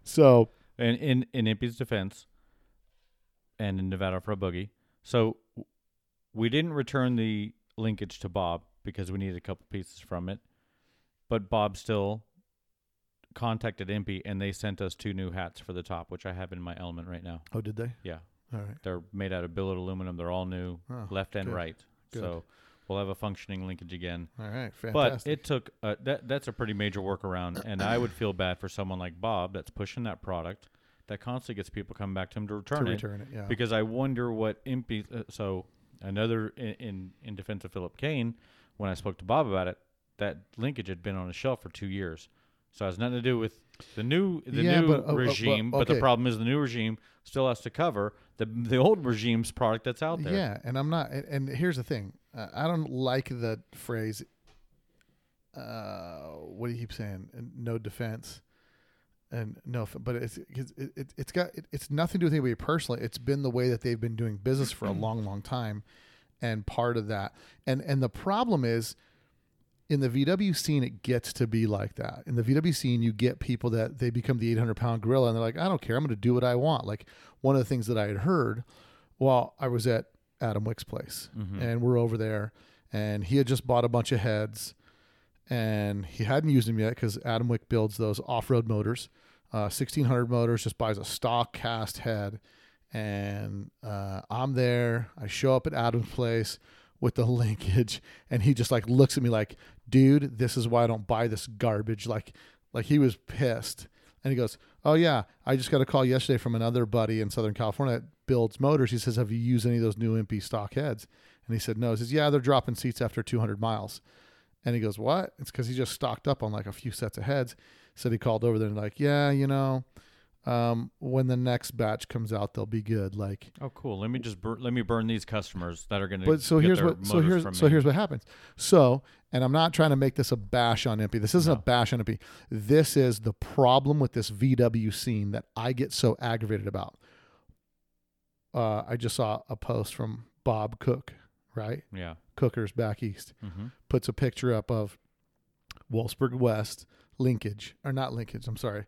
So And in in EMPI's defense, and in Nevada Off Road Buggy, so we didn't return the linkage to Bob because we needed a couple pieces from it, but Bob still contacted EMPI and they sent us two new hats for the top, which I have in my element right now. oh, did they? Yeah, All right. they're made out of billet aluminum. They're all new, Oh, left and good, right. good. So we'll have a functioning linkage again. All right. fantastic. But it took uh, that. That's a pretty major workaround, and I would feel bad for someone like Bob that's pushing that product, that constantly gets people coming back to him to to return it. return it, yeah. Because I wonder what EMPI. Uh, so another in, in in defense of Philip Kane, when I spoke to Bob about it, that linkage had been on a shelf for two years. So it has nothing to do with the new the Yeah, new but, uh, uh, but- regime. But, the problem is the new regime still has to cover the the old regime's product that's out there. Yeah, and I'm not. And, and here's the thing: uh, I don't like the phrase. Uh, what do you keep saying? No defense, and no, but it's it's it, it, it's got it, it's nothing to do with anybody personally. It's been the way that they've been doing business for a long, long time, and part of that. And and the problem is. In the VW scene, it gets to be like that. In the VW scene, you get people that they become the 800 pound gorilla and they're like, I don't care. I'm going to do what I want. Like one of the things that I had heard well, I was at Adam Wick's place and we're over there and he had just bought a bunch of heads and he hadn't used them yet because Adam Wick builds those off-road motors. Uh, 1600 motors just buys a stock cast head and uh, I'm there. I show up at Adam's place with the linkage and he just like looks at me like, dude, this is why I don't buy this garbage. Like, like he was pissed. And he goes, "Oh yeah, I just got a call yesterday from another buddy in Southern California that builds motors." He says, "Have you used any of those new EMPI stock heads?" And he said, "No." He says, "Yeah, they're dropping seats after 200 miles." And he goes, "What?" It's because he just stocked up on like a few sets of heads. Said he called over there and like, "Yeah, you know, um, when the next batch comes out, they'll be good." Like, Oh, cool. Let me just bur- let me burn these customers that are going to. but so here's what so here's so here's what happens. So, and I'm not trying to make this a bash on EMPI. This isn't a bash on EMPI. This is the problem with this VW scene that I get so aggravated about. Uh, I just saw a post from Bob Cook, right? Yeah. Cookers back east hmm puts a picture up of Wolfsburg West linkage or not linkage. I'm sorry,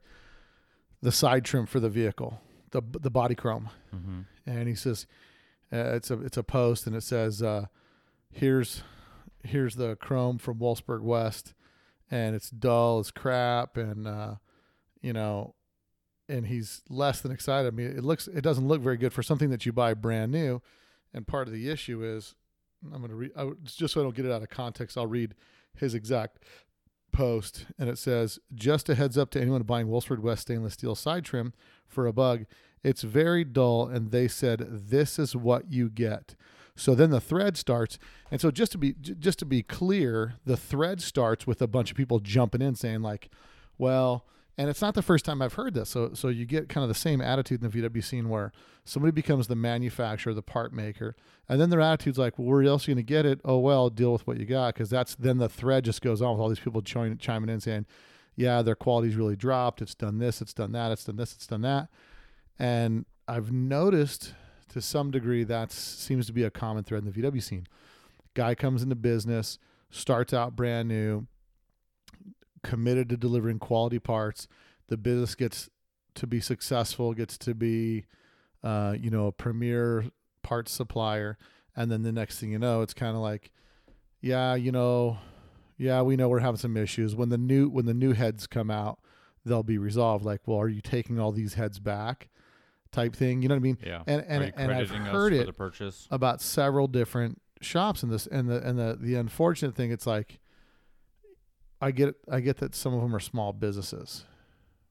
the side trim for the vehicle, the the body chrome, Mm-hmm. and he says uh, it's a it's a post and it says uh, here's here's the chrome from Wolfsburg West, and it's dull as crap, and uh, you know, and he's less than excited. I mean, it looks it doesn't look very good for something that you buy brand new, and part of the issue is I'm going to read I, just so I don't get it out of context. I'll read his exact post, and it says, "Just a heads up to anyone buying Wolfsburg West stainless steel side trim for a bug. It's very dull, and they said this is what you get." So then the thread starts, and so just to be just to be clear, the thread starts with a bunch of people jumping in saying like, "Well." And it's not the first time I've heard this. So, so you get kind of the same attitude in the VW scene where somebody becomes the manufacturer, the part maker, and then their attitude's like, well, where else are you going to get it? Oh, well, deal with what you got. Because that's then the thread just goes on with all these people chiming, chiming in saying, yeah, their quality's really dropped. It's done this, it's done that, it's done this, it's done that. And I've noticed to some degree that seems to be a common thread in the VW scene. Guy comes into business, starts out brand new, committed to delivering quality parts. The business gets to be successful, gets to be, uh, you know, a premier parts supplier, and then the next thing you know, it's kind of like, yeah, you know, yeah, we know we're having some issues. When the new when the new heads come out, they'll be resolved. Like, well, are you taking all these heads back? Type thing. You know what I mean? Yeah. And and and I've heard it purchase. about several different shops in this and the and the the unfortunate thing it's like I get I get that some of them are small businesses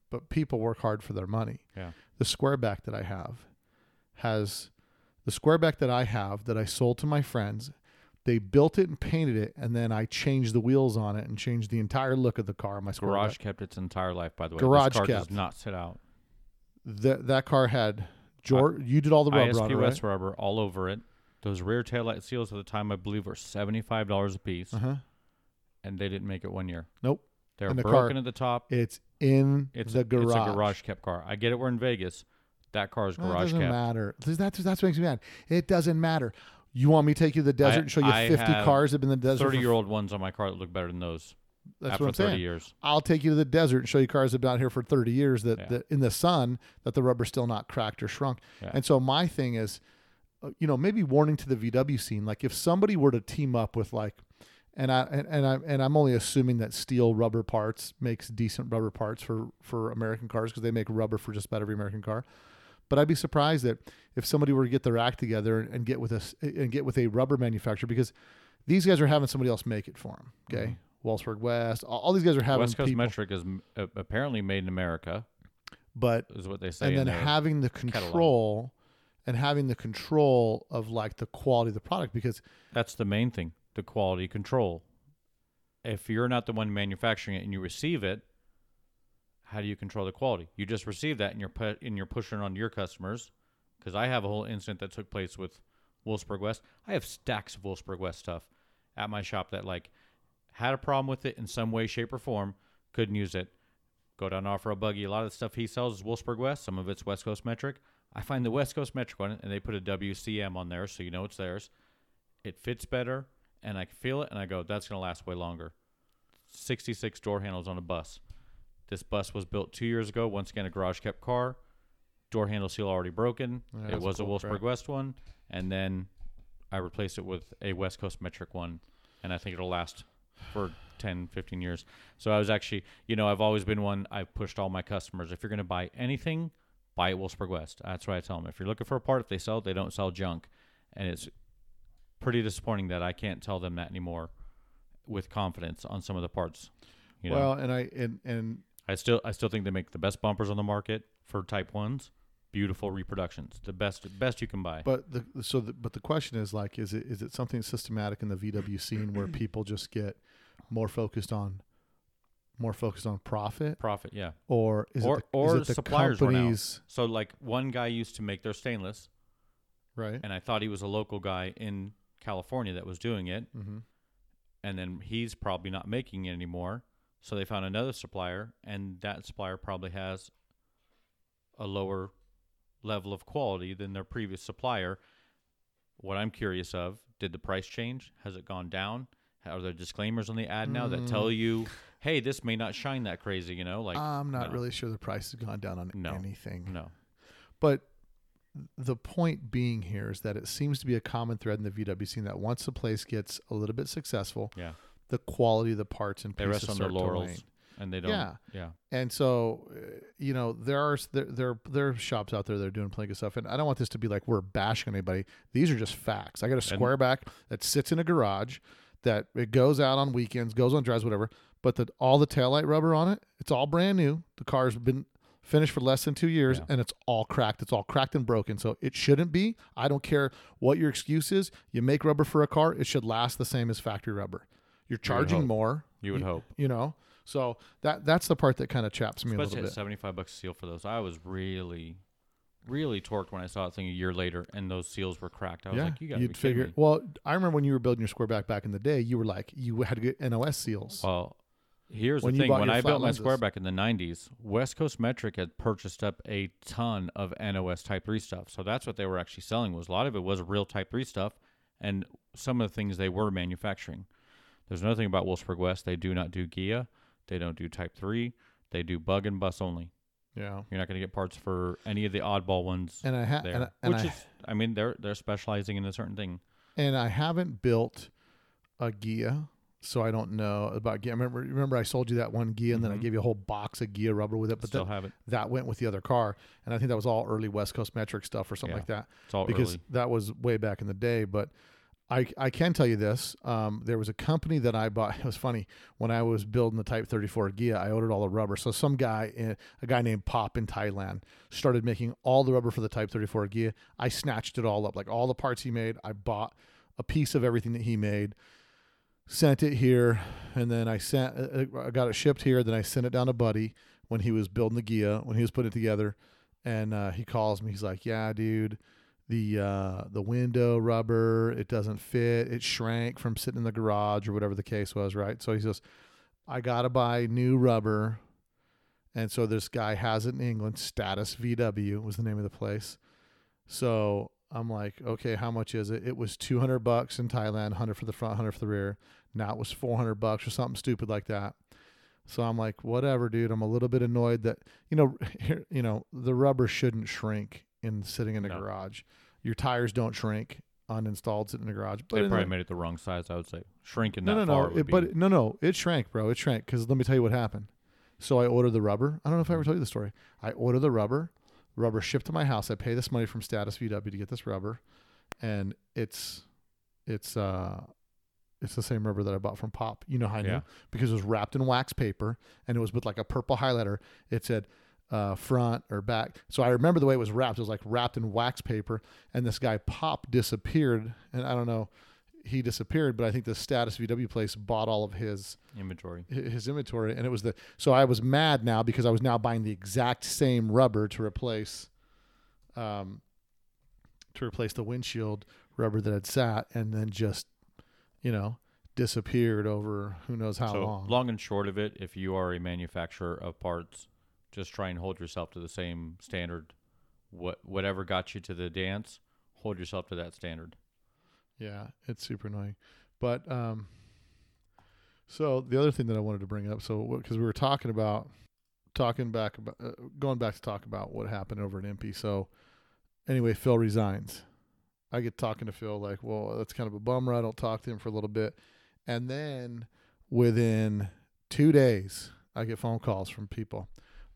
but people work hard for their money. Yeah. The squareback that I have has the squareback that I have that I sold to my friends. They built it and painted it and then I changed the wheels on it and changed the entire look of the car. My squareback. Garage kept its entire life, by the way. Garage this car kept. does not sit out. That that car had Jor- you did all the rubber on it, right? Rubber all over it. Those rear taillight seals at the time, I believe, were seventy-five dollars a piece, Uh-huh. And they didn't make it one year. Nope. They're And the broken car- at the top. It's in It's the a, garage. It's a garage kept car. I get it. We're in Vegas. That car is No, it garage doesn't kept. matter. That's that's what makes me mad. It doesn't matter. You want me to take you to the desert and show you I 50 have cars that have been in the desert? for- Thirty-year-old ones on my car that look better than those. That's after what I'm thirty saying. years. I'll take you to the desert and show you cars that have been out here for 30 years that, Yeah. that in the sun that the rubber's still not cracked or shrunk. Yeah. And so my thing is, uh, you know, maybe warning to the VW scene. Like if somebody were to team up with like, and I and, and I and I'm only assuming that Steele rubber parts makes decent rubber parts for for American cars because they make rubber for just about every American car. But I'd be surprised that if somebody were to get their act together and, and get with us and get with a rubber manufacturer because these guys are having somebody else make it for them. Okay, Wolfsburg West, all, all these guys are having Mm-hmm. West Coast people, Metric is uh, apparently made in America, but is what they say. and then having the control and having the control of like the quality of the product because That's the main thing, the quality control. If you're not the one manufacturing it and you receive it, how do you control the quality? You just receive that and you're put and you're pushing it on your customers. Because I have a whole incident that took place with Wolfsburg West. I have stacks of Wolfsburg West stuff at my shop that like had a problem with it in some way, shape, or form, couldn't use it. Go down Off Road Buggy. A lot of the stuff he sells is Wolfsburg West. Some of it's West Coast Metric. I find the West Coast Metric one, and they put a WCM on there, so you know it's theirs. It fits better, and I can feel it, and I go, that's going to last way longer. 66 door handles on a bus. This bus was built two years ago. Once again, a garage kept car. Door handle seal already broken. Yeah, it was cool a Wolfsburg crap. West one, and then I replaced it with a West Coast Metric one, and I think it'll last for 10, 15 years. So I was actually, you know, I've always been one. I've pushed all my customers. If you're going to buy anything, buy it Wolfsburg West. That's what I tell them. If you're looking for a part, if they sell it, they don't sell junk, and it's pretty disappointing that I can't tell them that anymore with confidence on some of the parts. You know, well and I and and I still I still think they make the best bumpers on the market for Type Ones. Beautiful reproductions, the best best you can buy. but the so the, but the question is like is it is it something systematic in the VW scene where people just get more focused on more focused on profit Profit, yeah. or is or it the, or is it the suppliers run out. companies So like one guy used to make their stainless, right and I thought he was a local guy in California that was doing it, mm-hmm. and then he's probably not making it anymore. So they found another supplier, and that supplier probably has a lower level of quality than their previous supplier. What I'm curious of, did the price change? Has it gone down? Are there disclaimers on the ad now that tell you hey, this may not shine that crazy, you know, like I'm not no. really sure the price has gone down on No. anything. no. But the point being here is that it seems to be a common thread in the VW scene that once a place gets a little bit successful, Yeah. the quality of the parts and They pieces rest on their laurels wane. and they don't Yeah. yeah. And so, uh, you know, there are there there there are shops out there that are doing plenty of stuff, and I don't want this to be like we're bashing anybody. These are just facts. I got a square back that sits in a garage, that it goes out on weekends, goes on drives, whatever. But the all the taillight rubber on it, it's all brand new. The car's been finished for less than two years, Yeah. and it's all cracked. It's all cracked and broken. So it shouldn't be. I don't care what your excuse is. You make rubber for a car, it should last the same as factory rubber. You're charging hope. more. You would hope. You know. So that that's the part that kind of chaps me a Especially little at bit. seventy five bucks a seal for those. I was really really torqued when I saw that thing a year later and those seals were cracked. I was like, you be figure. Well, I remember when you were building your square back back in the day, you were like you had to get NOS seals. Well, here's When the thing: when I built my lenses. square back in the '90s, West Coast Metric had purchased up a ton of NOS Type Three stuff. So that's what they were actually selling. Was a lot of it was real Type Three stuff, and some of the things they were manufacturing. There's another thing about Wolfsburg West: they do not do Ghia, they don't do Type Three, they do bug and bus only. yeah, You're not going to get parts for any of the oddball ones and I ha- there, and, which I is, I mean, they're they're specializing in a certain thing. and I haven't built a Ghia, so I don't know about Ghia. Remember, remember I sold you that one gear, and then I Mhm. gave you a whole box of gear rubber with it, but Still then have it. that went with the other car, and I think that was all early West Coast metric stuff or something Yeah. like that. It's all because early. that was way back in the day. But I I can tell you this: um, there was a company that I bought. It was funny when I was building the Type 34 Ghia. I ordered all the rubber. So some guy, a guy named Pop in Thailand, started making all the rubber for the Type 34 Ghia. I snatched it all up, like all the parts he made. I bought a piece of everything that he made. Sent it here, and then I sent. uh, I got it shipped here. Then I sent it down to Buddy when he was building the Ghia, when he was putting it together, and uh, he calls me. He's like, "Yeah, dude, the uh, the window rubber it doesn't fit. It shrank from sitting in the garage or whatever the case was, right?" So he says, "I gotta buy new rubber." And so this guy has it in England. Status VW was the name of the place. So I'm like, okay, how much is it? It was 200 bucks in Thailand, 100 for the front, 100 for the rear. Now it was 400 bucks or something stupid like that. So I'm like, whatever, dude. I'm a little bit annoyed that you know, you know, the rubber shouldn't shrink in sitting in a No. garage. Your tires don't shrink uninstalled sitting in the garage. But They probably made it the wrong size. I would say shrinking no, that no, far. no. would It, be- but no, no, it shrank, bro. It shrank because let me tell you what happened. So I ordered the rubber. I don't know if I ever told you the story. I ordered the rubber. Rubber shipped to my house. I pay this money from Status VW to get this rubber, and it's it's uh it's the same rubber that I bought from Pop. You know how I knew Yeah. because it was wrapped in wax paper and it was with like a purple highlighter. It said uh, front or back. So I remember the way it was wrapped. It was like wrapped in wax paper. And this guy Pop disappeared, and I don't know, he disappeared. But I think the Status VW place bought all of his inventory. his inventory, and it was the. So I was mad now because I was now buying the exact same rubber to replace, um, to replace the windshield rubber that had sat, and then just, you know, disappeared over who knows how so long. long and short of it, if you are a manufacturer of parts, just try and hold yourself to the same standard. What whatever got you to the dance, hold yourself to that standard. Yeah, it's super annoying. But um so the other thing that I wanted to bring up so because we were talking about talking back about uh, going back to talk about what happened over at EMPI. So anyway, Phil resigns. I get talking to Phil like, "Well, that's kind of a bummer. I don't talk to him for a little bit." And then within 2 days, I get phone calls from people.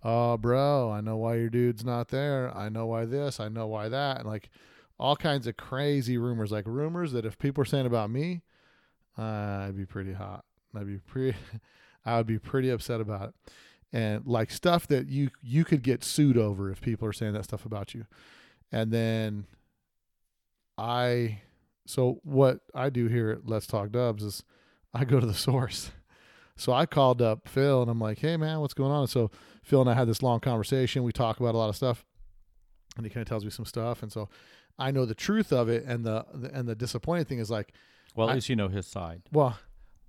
Oh, bro, I know why your dude's not there. I know why this. I know why that. And like all kinds of crazy rumors, like rumors that if people are saying about me, uh, I'd be pretty hot. I'd be pretty, I would be pretty upset about it, and like stuff that you you could get sued over if people are saying that stuff about you, and then I, so what I do here at Let's Talk Dubs is I go to the source. So I called up Phil and I'm like, hey man, what's going on? So Phil and I had this long conversation. We talk about a lot of stuff, and he kind of tells me some stuff, and so I know the truth of it. And the, the and the disappointing thing is like, Well, at I- least you know his side. well,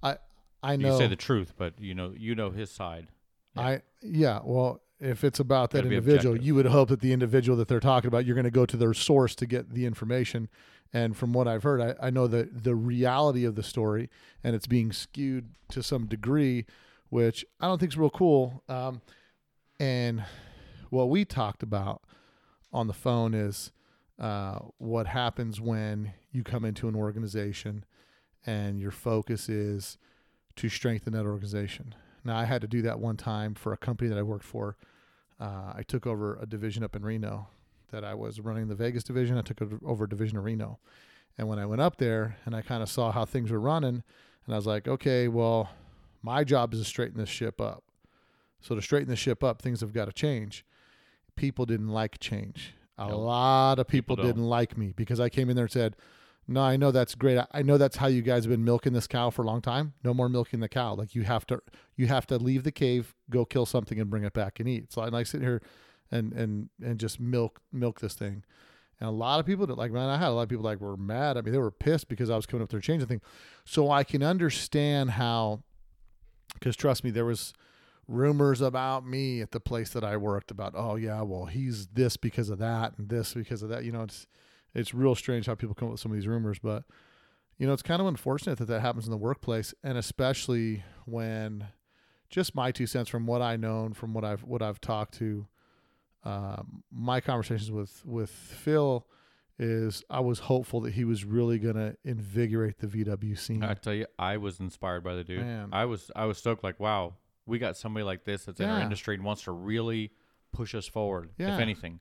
I I know You say the truth, but you know you know his side. I yeah. Well, if it's about that individual, you would hope that the individual that they're talking about, you're going to go to their source to get the information. And from what I've heard, I, I know that the reality of the story, and it's being skewed to some degree which I don't think is real cool. Um, and what we talked about on the phone is uh, what happens when you come into an organization and your focus is to strengthen that organization. Now, I had to do that one time for a company that I worked for. Uh, I took over a division up in Reno that I was running the Vegas division. I took over a division of Reno. And when I went up there and I kind of saw how things were running, and I was like, okay, well, my job is to straighten this ship up. So to straighten the ship up, things have got to change. People didn't like change. A lot of people, People didn't like me because I came in there and said, "No, I know that's great. I- know that's how you guys have been milking this cow for a long time. No more milking the cow. Like you have to, you have to leave the cave, go kill something, and bring it back and eat. So I like sit here and and and just milk milk this thing. And a lot of people that like man, I had a lot of people like were mad. I mean, they were pissed because I was coming up there changing things. So I can understand how, because trust me, there was rumors about me at the place that I worked about. Oh yeah, well he's this because of that and this because of that. You know, it's it's real strange how people come up with some of these rumors, but you know, it's kind of unfortunate that that happens in the workplace, and especially when just my two cents from what I known, from what I've what I've talked to, um, my conversations with with Phil is I was hopeful that he was really going to invigorate the VW scene. I tell you, I was inspired by the dude. Man. I was I was stoked. Like, wow, we got somebody like this that's in our industry and wants to really push us forward. Yeah. If anything,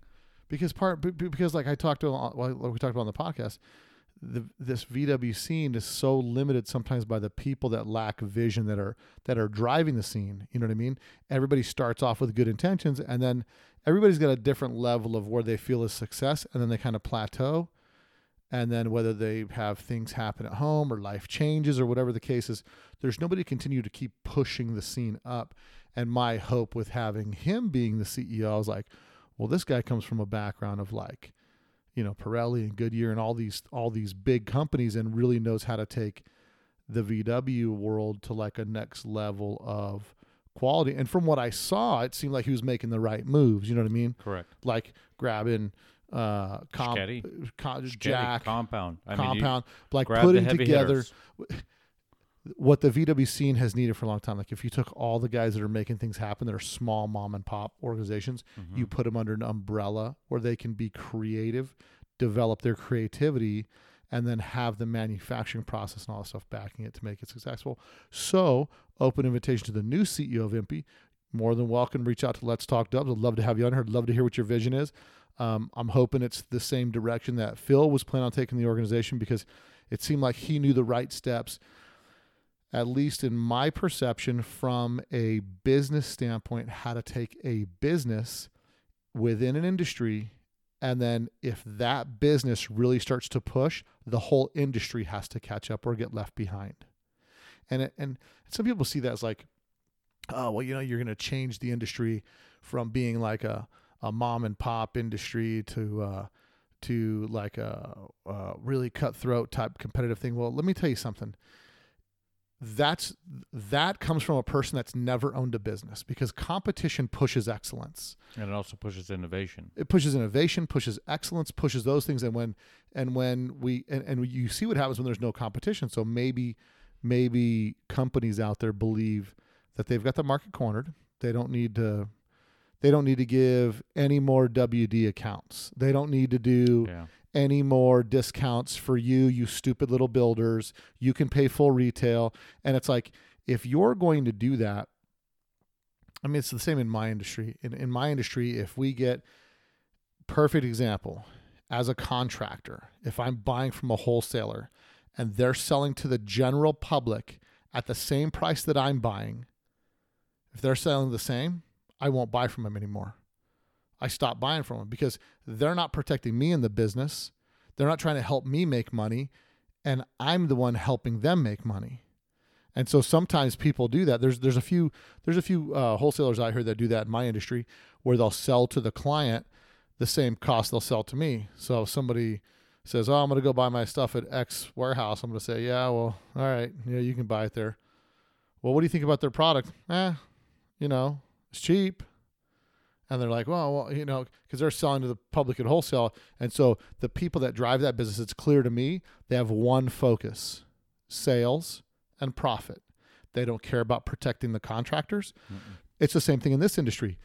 because part be- be- because like I talked to we talked about on the podcast, the this VW scene is so limited sometimes by the people that lack vision that are that are driving the scene. You know what I mean? Everybody starts off with good intentions, and then everybody's got a different level of where they feel is success, and then they kind of plateau. And then whether they have things happen at home or life changes or whatever the case is, there's nobody to continue to keep pushing the scene up. And my hope with having him being the CEO, I was like, well, this guy comes from a background of like, you know, Pirelli and Goodyear and all these all these big companies and really knows how to take the VW world to like a next level of quality. And from what I saw, it seemed like he was making the right moves. You know what I mean? correct. Like grabbing uh comp, Sketty, jack compound. I mean, compound like putting together. What the VW scene has needed for a long time. Like if you took all the guys that are making things happen that are small mom and pop organizations, Mm-hmm. you put them under an umbrella where they can be creative, develop their creativity, and then have the manufacturing process and all that stuff backing it to make it successful. So, open invitation to the new CEO of EMPI. More than welcome. Reach out to Let's Talk Dubs. I'd love to have you on here. I'd love to hear what your vision is. Um, I'm hoping it's the same direction that Phil was planning on taking the organization because it seemed like he knew the right steps at least in my perception, from a business standpoint, how to take a business within an industry. And then if that business really starts to push, the whole industry has to catch up or get left behind. And, it, and some people see that as like, oh, well, you know, you're going to change the industry from being like a, a mom and pop industry to, uh, to like a, a really cutthroat type competitive thing. Well, let me tell you something that's that comes from a person that's never owned a business because competition pushes excellence. And it also pushes innovation. it pushes innovation pushes excellence pushes those things. And when and when we and, and you see what happens when there's no competition. So maybe maybe companies out there believe that they've got the market cornered. They don't need to they don't need to give any more wd accounts. They don't need to do Yeah. Any more discounts for you, you stupid little builders. You can pay full retail. And it's like, if you're going to do that, I mean, it's the same in my industry. In, in my industry, if we get perfect example as a contractor, if I'm buying from a wholesaler and they're selling to the general public at the same price that I'm buying, if they're selling the same, I won't buy from them anymore. I stop buying from them because they're not protecting me in the business. They're not trying to help me make money, and I'm the one helping them make money. And so sometimes people do that. There's there's a few there's a few uh, wholesalers out here that do that in my industry where they'll sell to the client the same cost they'll sell to me. So if somebody says, "Oh, I'm going to go buy my stuff at X warehouse," I'm going to say, "Yeah, well, all right, yeah, you can buy it there." Well, what do you think about their product? Eh, you know, it's cheap and they're like, well, well you know, because they're selling to the public at wholesale, and so the people that drive that business, it's clear to me they have one focus: sales and profit. They don't care about protecting the contractors. It's the same thing in this industry.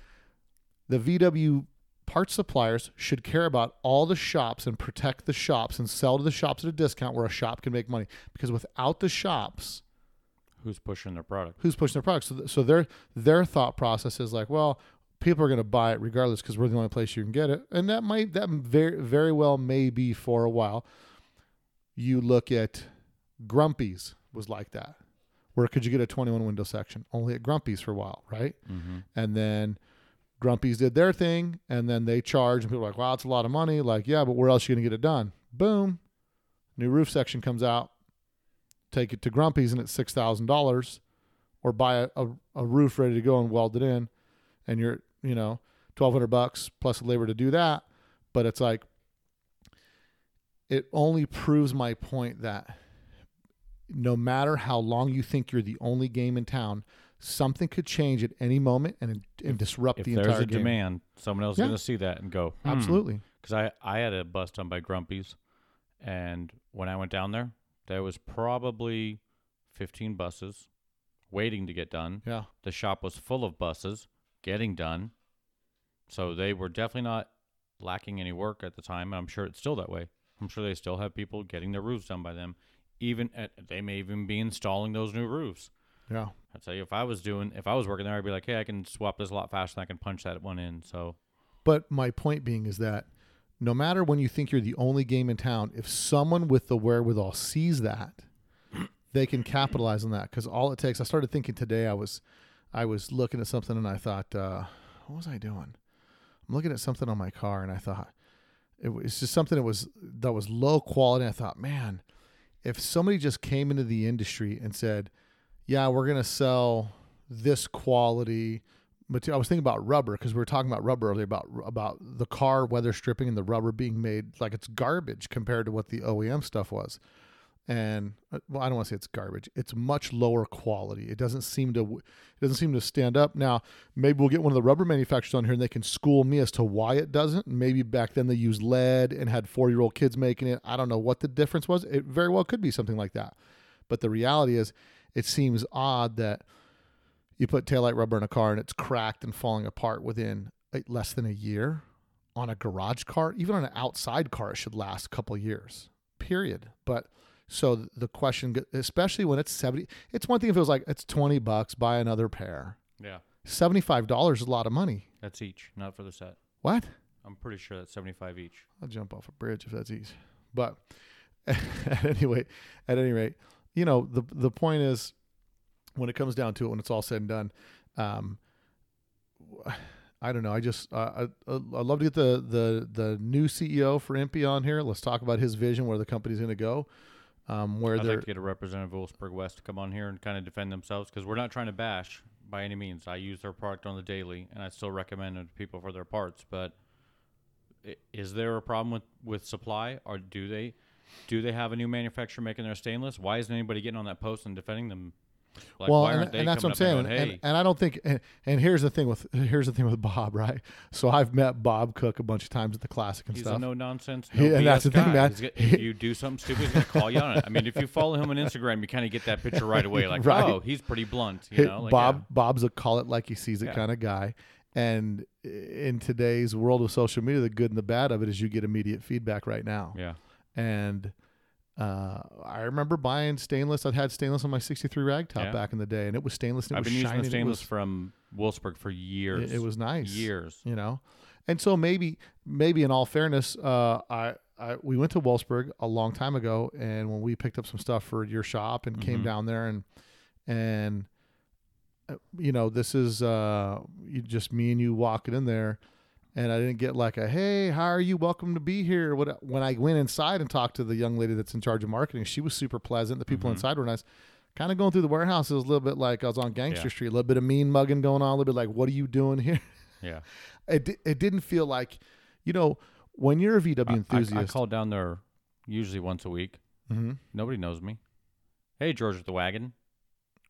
The VW parts suppliers should care about all the shops and protect the shops and sell to the shops at a discount where a shop can make money. Because without the shops, Who's pushing their product? who's pushing their products? So, th- so their their thought process is like, well, people are going to buy it regardless because we're the only place you can get it, and that might that very very well may be for a while. You look at Grumpy's was like that. Where could you get a 21 window section? Only at Grumpy's for a while, right? Mm-hmm. And then Grumpy's did their thing, and then they charge and people were like, wow, it's a lot of money. Like, yeah, but where else are you going to get it done? Boom. New roof section comes out. Take it to Grumpy's, and it's $6,000. Or buy a, a, a roof ready to go and weld it in, and you're, you know, 1200 bucks plus labor to do that. But it's like, it only proves my point that no matter how long you think you're the only game in town, something could change at any moment and, and disrupt If the there's entire a demand, someone else Yeah. is going to see that and go, hmm. Absolutely. Because I, I had a bus done by Grumpy's, and when I went down there, there was probably 15 buses waiting to get done. Yeah. The shop was full of buses getting done. So they were definitely not lacking any work at the time. I'm sure it's still that way. I'm sure they still have people getting their roofs done by them. Even at, they may even be installing those new roofs. Yeah. I tell you, if I was doing, if I was working there, I'd be like, hey, I can swap this a lot faster. than I can punch that one in. So But my point being is that no matter when you think you're the only game in town, if someone with the wherewithal sees that, they can capitalize on that. Because all it takes. I started thinking today. I was, I was looking at something and I thought, uh, what was I doing? I'm looking at something on my car and I thought it was just something that was that was low quality. I thought, man, if somebody just came into the industry and said, yeah, we're gonna sell this quality material. I was thinking about rubber because we were talking about rubber earlier about about the car weather stripping and the rubber being made like it's garbage compared to what the OEM stuff was. And uh, well, I don't want to say it's garbage. It's much lower quality. It doesn't seem to it doesn't seem to stand up. Now, maybe we'll get one of the rubber manufacturers on here and they can school me as to why it doesn't. Maybe back then they used lead and had four year old kids making it. I don't know what the difference was. It very well could be something like that. But the reality is, it seems odd that you put taillight rubber in a car and it's cracked and falling apart within less than a year. On a garage car, even on an outside car, it should last a couple years. Period. But so the question, especially when it's seventy, it's one thing if it was like it's twenty bucks, buy another pair. yeah, Seventy five dollars is a lot of money. that's each, not for the set. What? I'm pretty sure that's 75 each. I'll jump off a bridge if that's easy. But at any rate, at any rate, you know the the point is, when it comes down to it, when it's all said and done, um, I don't know. I just uh, I I'd love to get the the the new CEO for EMPI on here. Let's talk about his vision, where the company's going to go, um, where I'd they're like to get a representative of Wolfsburg West to come on here and kind of defend themselves because we're not trying to bash by any means. I use their product on the daily, and I still recommend it to people for their parts. But is there a problem with with supply, or do they do they have a new manufacturer making their stainless? Why isn't anybody getting on that post and defending them? Like, well, and, and that's what I'm saying. And, and going, and, hey, and I don't think. And, and here's the thing with here's the thing with Bob, right? So I've met Bob Cook a bunch of times at the classic and He's stuff. no nonsense. No and that's the thing, guy. man. He's get- if you do something stupid, he's gonna call you on it. I mean, if you follow him on Instagram, you kind of get that picture right away. Like, Right. oh, he's pretty blunt. You know, like, Bob Bob's a call it like he sees it Yeah. kind of guy. And in today's world of social media, the good and the bad of it is you get immediate feedback right now. Yeah. And uh, I remember buying stainless. I'd had stainless on my '63 ragtop Yeah. back in the day, and it was stainless. And it I've was been using stainless was- from Wolfsburg for years. It, it was nice. years. you know. And so maybe, maybe in all fairness, uh, I, I we went to Wolfsburg a long time ago, and when we picked up some stuff for your shop and came Mhm. down there, and and uh, you know, this is uh, you just me and you walking in there, and I didn't get like a hey, how are you? Welcome to be here. What when I went inside and talked to the young lady that's in charge of marketing, she was super pleasant. The people Mhm. inside were nice. Kind of going through the warehouse, it was a little bit like I was on Gangster Yeah. Street, a little bit of mean mugging going on, a little bit like, what are you doing here? Yeah. it it didn't feel like, you know, when you're a VW I- I, enthusiast. I, call down there usually once a week. Mhm. Nobody knows me. Hey, George with the wagon.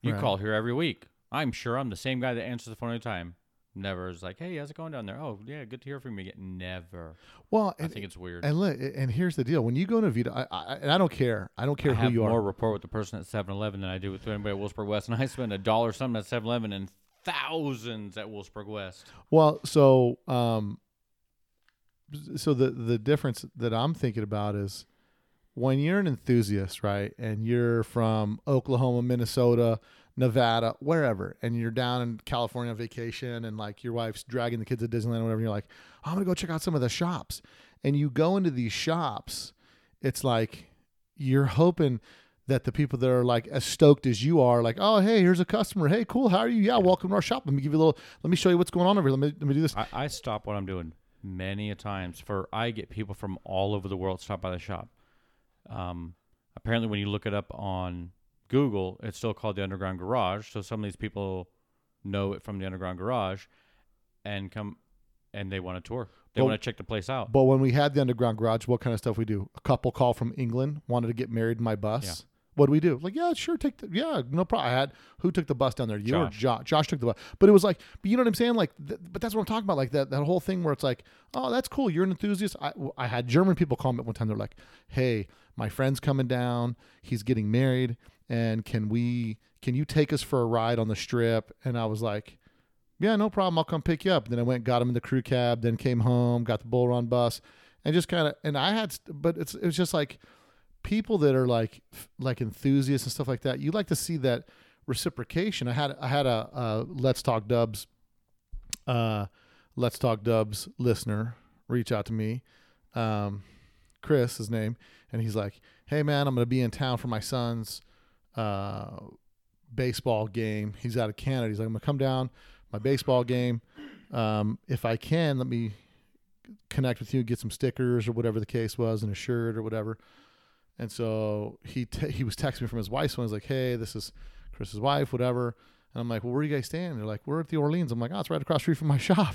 You Right. call here every week. I'm sure I'm the same guy that answers the phone every time. Never is like, hey, how's it going down there? Oh, yeah, good to hear from you again. Never. Well, I and, think it's weird. and look, and here's the deal: when you go to Vita, I, I, and I don't care. I don't care I who have you more rapport with the person at 7-Eleven than I do with anybody at Wolfsburg West, and I spend a dollar something at 7-Eleven and thousands at Wolfsburg West. Well, so um, so the the difference that I'm thinking about is when you're an enthusiast, right, and you're from Oklahoma, Minnesota, Nevada, wherever, and you're down in California on vacation, and like your wife's dragging the kids to Disneyland or whatever, and you're like, oh, I'm gonna go check out some of the shops, and you go into these shops, it's like you're hoping that the people that are like as stoked as you are, like, oh hey, here's a customer, hey cool, how are you? Yeah, welcome to our shop. Let me give you a little, let me show you what's going on over here. Let me let me do this. I, I stop what I'm doing many a times for I get people from all over the world stop by the shop. Um, apparently, when you look it up on Google, it's still called the Underground Garage. So some of these people know it from the Underground Garage, and come and they want a tour. They But- want to check the place out. But when we had the underground garage, what kind of stuff we do? A couple call from England wanted to get married in my bus. Yeah. What do we do? Like, yeah, sure, take the yeah, no problem. I had who took the bus down there? You or Josh. Josh? Josh took the bus, but it was like, but you know what I'm saying? Like, th- but that's what I'm talking about. Like that that whole thing where it's like, oh, that's cool. You're an enthusiast. I, I had German people call me one time. They're like, hey, my friend's coming down. He's getting married, and can we? Can you take us for a ride on the strip? And I was like, yeah, no problem. I'll come pick you up. Then I went, got him in the crew cab, then came home, got the bull run bus, and just kind of. And I had, but it's it was just like people that are like like enthusiasts and stuff like that. You like to see that reciprocation. I had I had a, a Let's Talk Dubs, uh, Let's Talk Dubs listener reach out to me, um, Chris, his name, and he's like, "Hey man, I'm gonna be in town for my son's." Uh, baseball game. He's out of Canada. He's like, I'm gonna come down my baseball game. Um, if I can, let me connect with you, get some stickers or whatever the case was, and a shirt or whatever. And so he he was texting me from his wife's phone. He's like, "Hey, this is Chris's wife, whatever." And I'm like, "Well, where are you guys staying?" They're like, "We're at the Orleans." I'm like, "Oh, it's right across the street from my shop."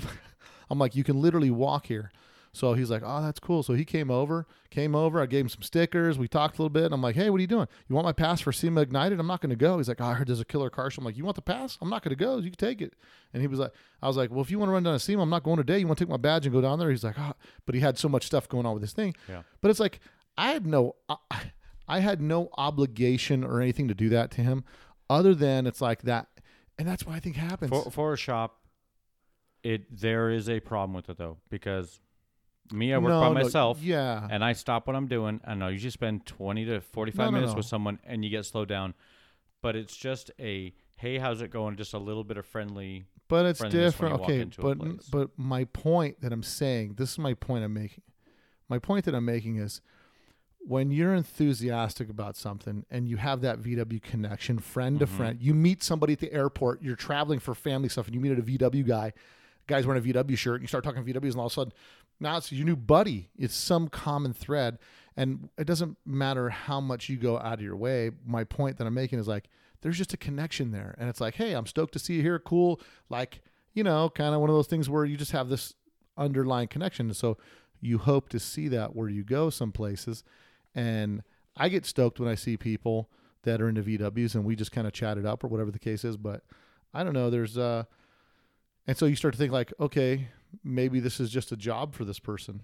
I'm like, "You can literally walk here." So he's like, "Oh, that's cool." So he came over, came over. I gave him some stickers. We talked a little bit. And I'm like, "Hey, what are you doing? You want my pass for SEMA Ignited?" I'm not going to go. He's like, oh, "I heard there's a killer car show." I'm like, "You want the pass? I'm not going to go. You can take it." And he was like, "I was like, well, if you want to run down to SEMA, I'm not going today. You want to take my badge and go down there?" He's like, "Ah," but he had so much stuff going on with this thing. Yeah. But it's like I had no, I, I had no obligation or anything to do that to him, other than it's like that, and that's what I think happens. For for a shop, it there is a problem with it though because me I work No, by no, myself. yeah, and I stop what I'm doing, and I usually spend 20 to 45 No, minutes with someone, and you get slowed down. But it's just a hey, how's it going? Just a little bit of friendly. but it's different. Okay, but but my point that I'm saying, this is my point I'm making. My point that I'm making is when you're enthusiastic about something and you have that VW connection, friend to Mhm. friend, you meet somebody at the airport, you're traveling for family stuff, and you meet a VW guy, guy's wearing a VW shirt, and you start talking VWs, and all of a sudden, now it's your new buddy. It's some common thread, and it doesn't matter how much you go out of your way. My point that I'm making is like, there's just a connection there, and it's like, hey, I'm stoked to see you here, cool, like you know, kind of one of those things where you just have this underlying connection. So you hope to see that where you go some places. And I get stoked when I see people that are into VWs and we just kind of chat it up or whatever the case is. But I don't know. There's uh, and so you start to think like, okay, maybe this is just a job for this person.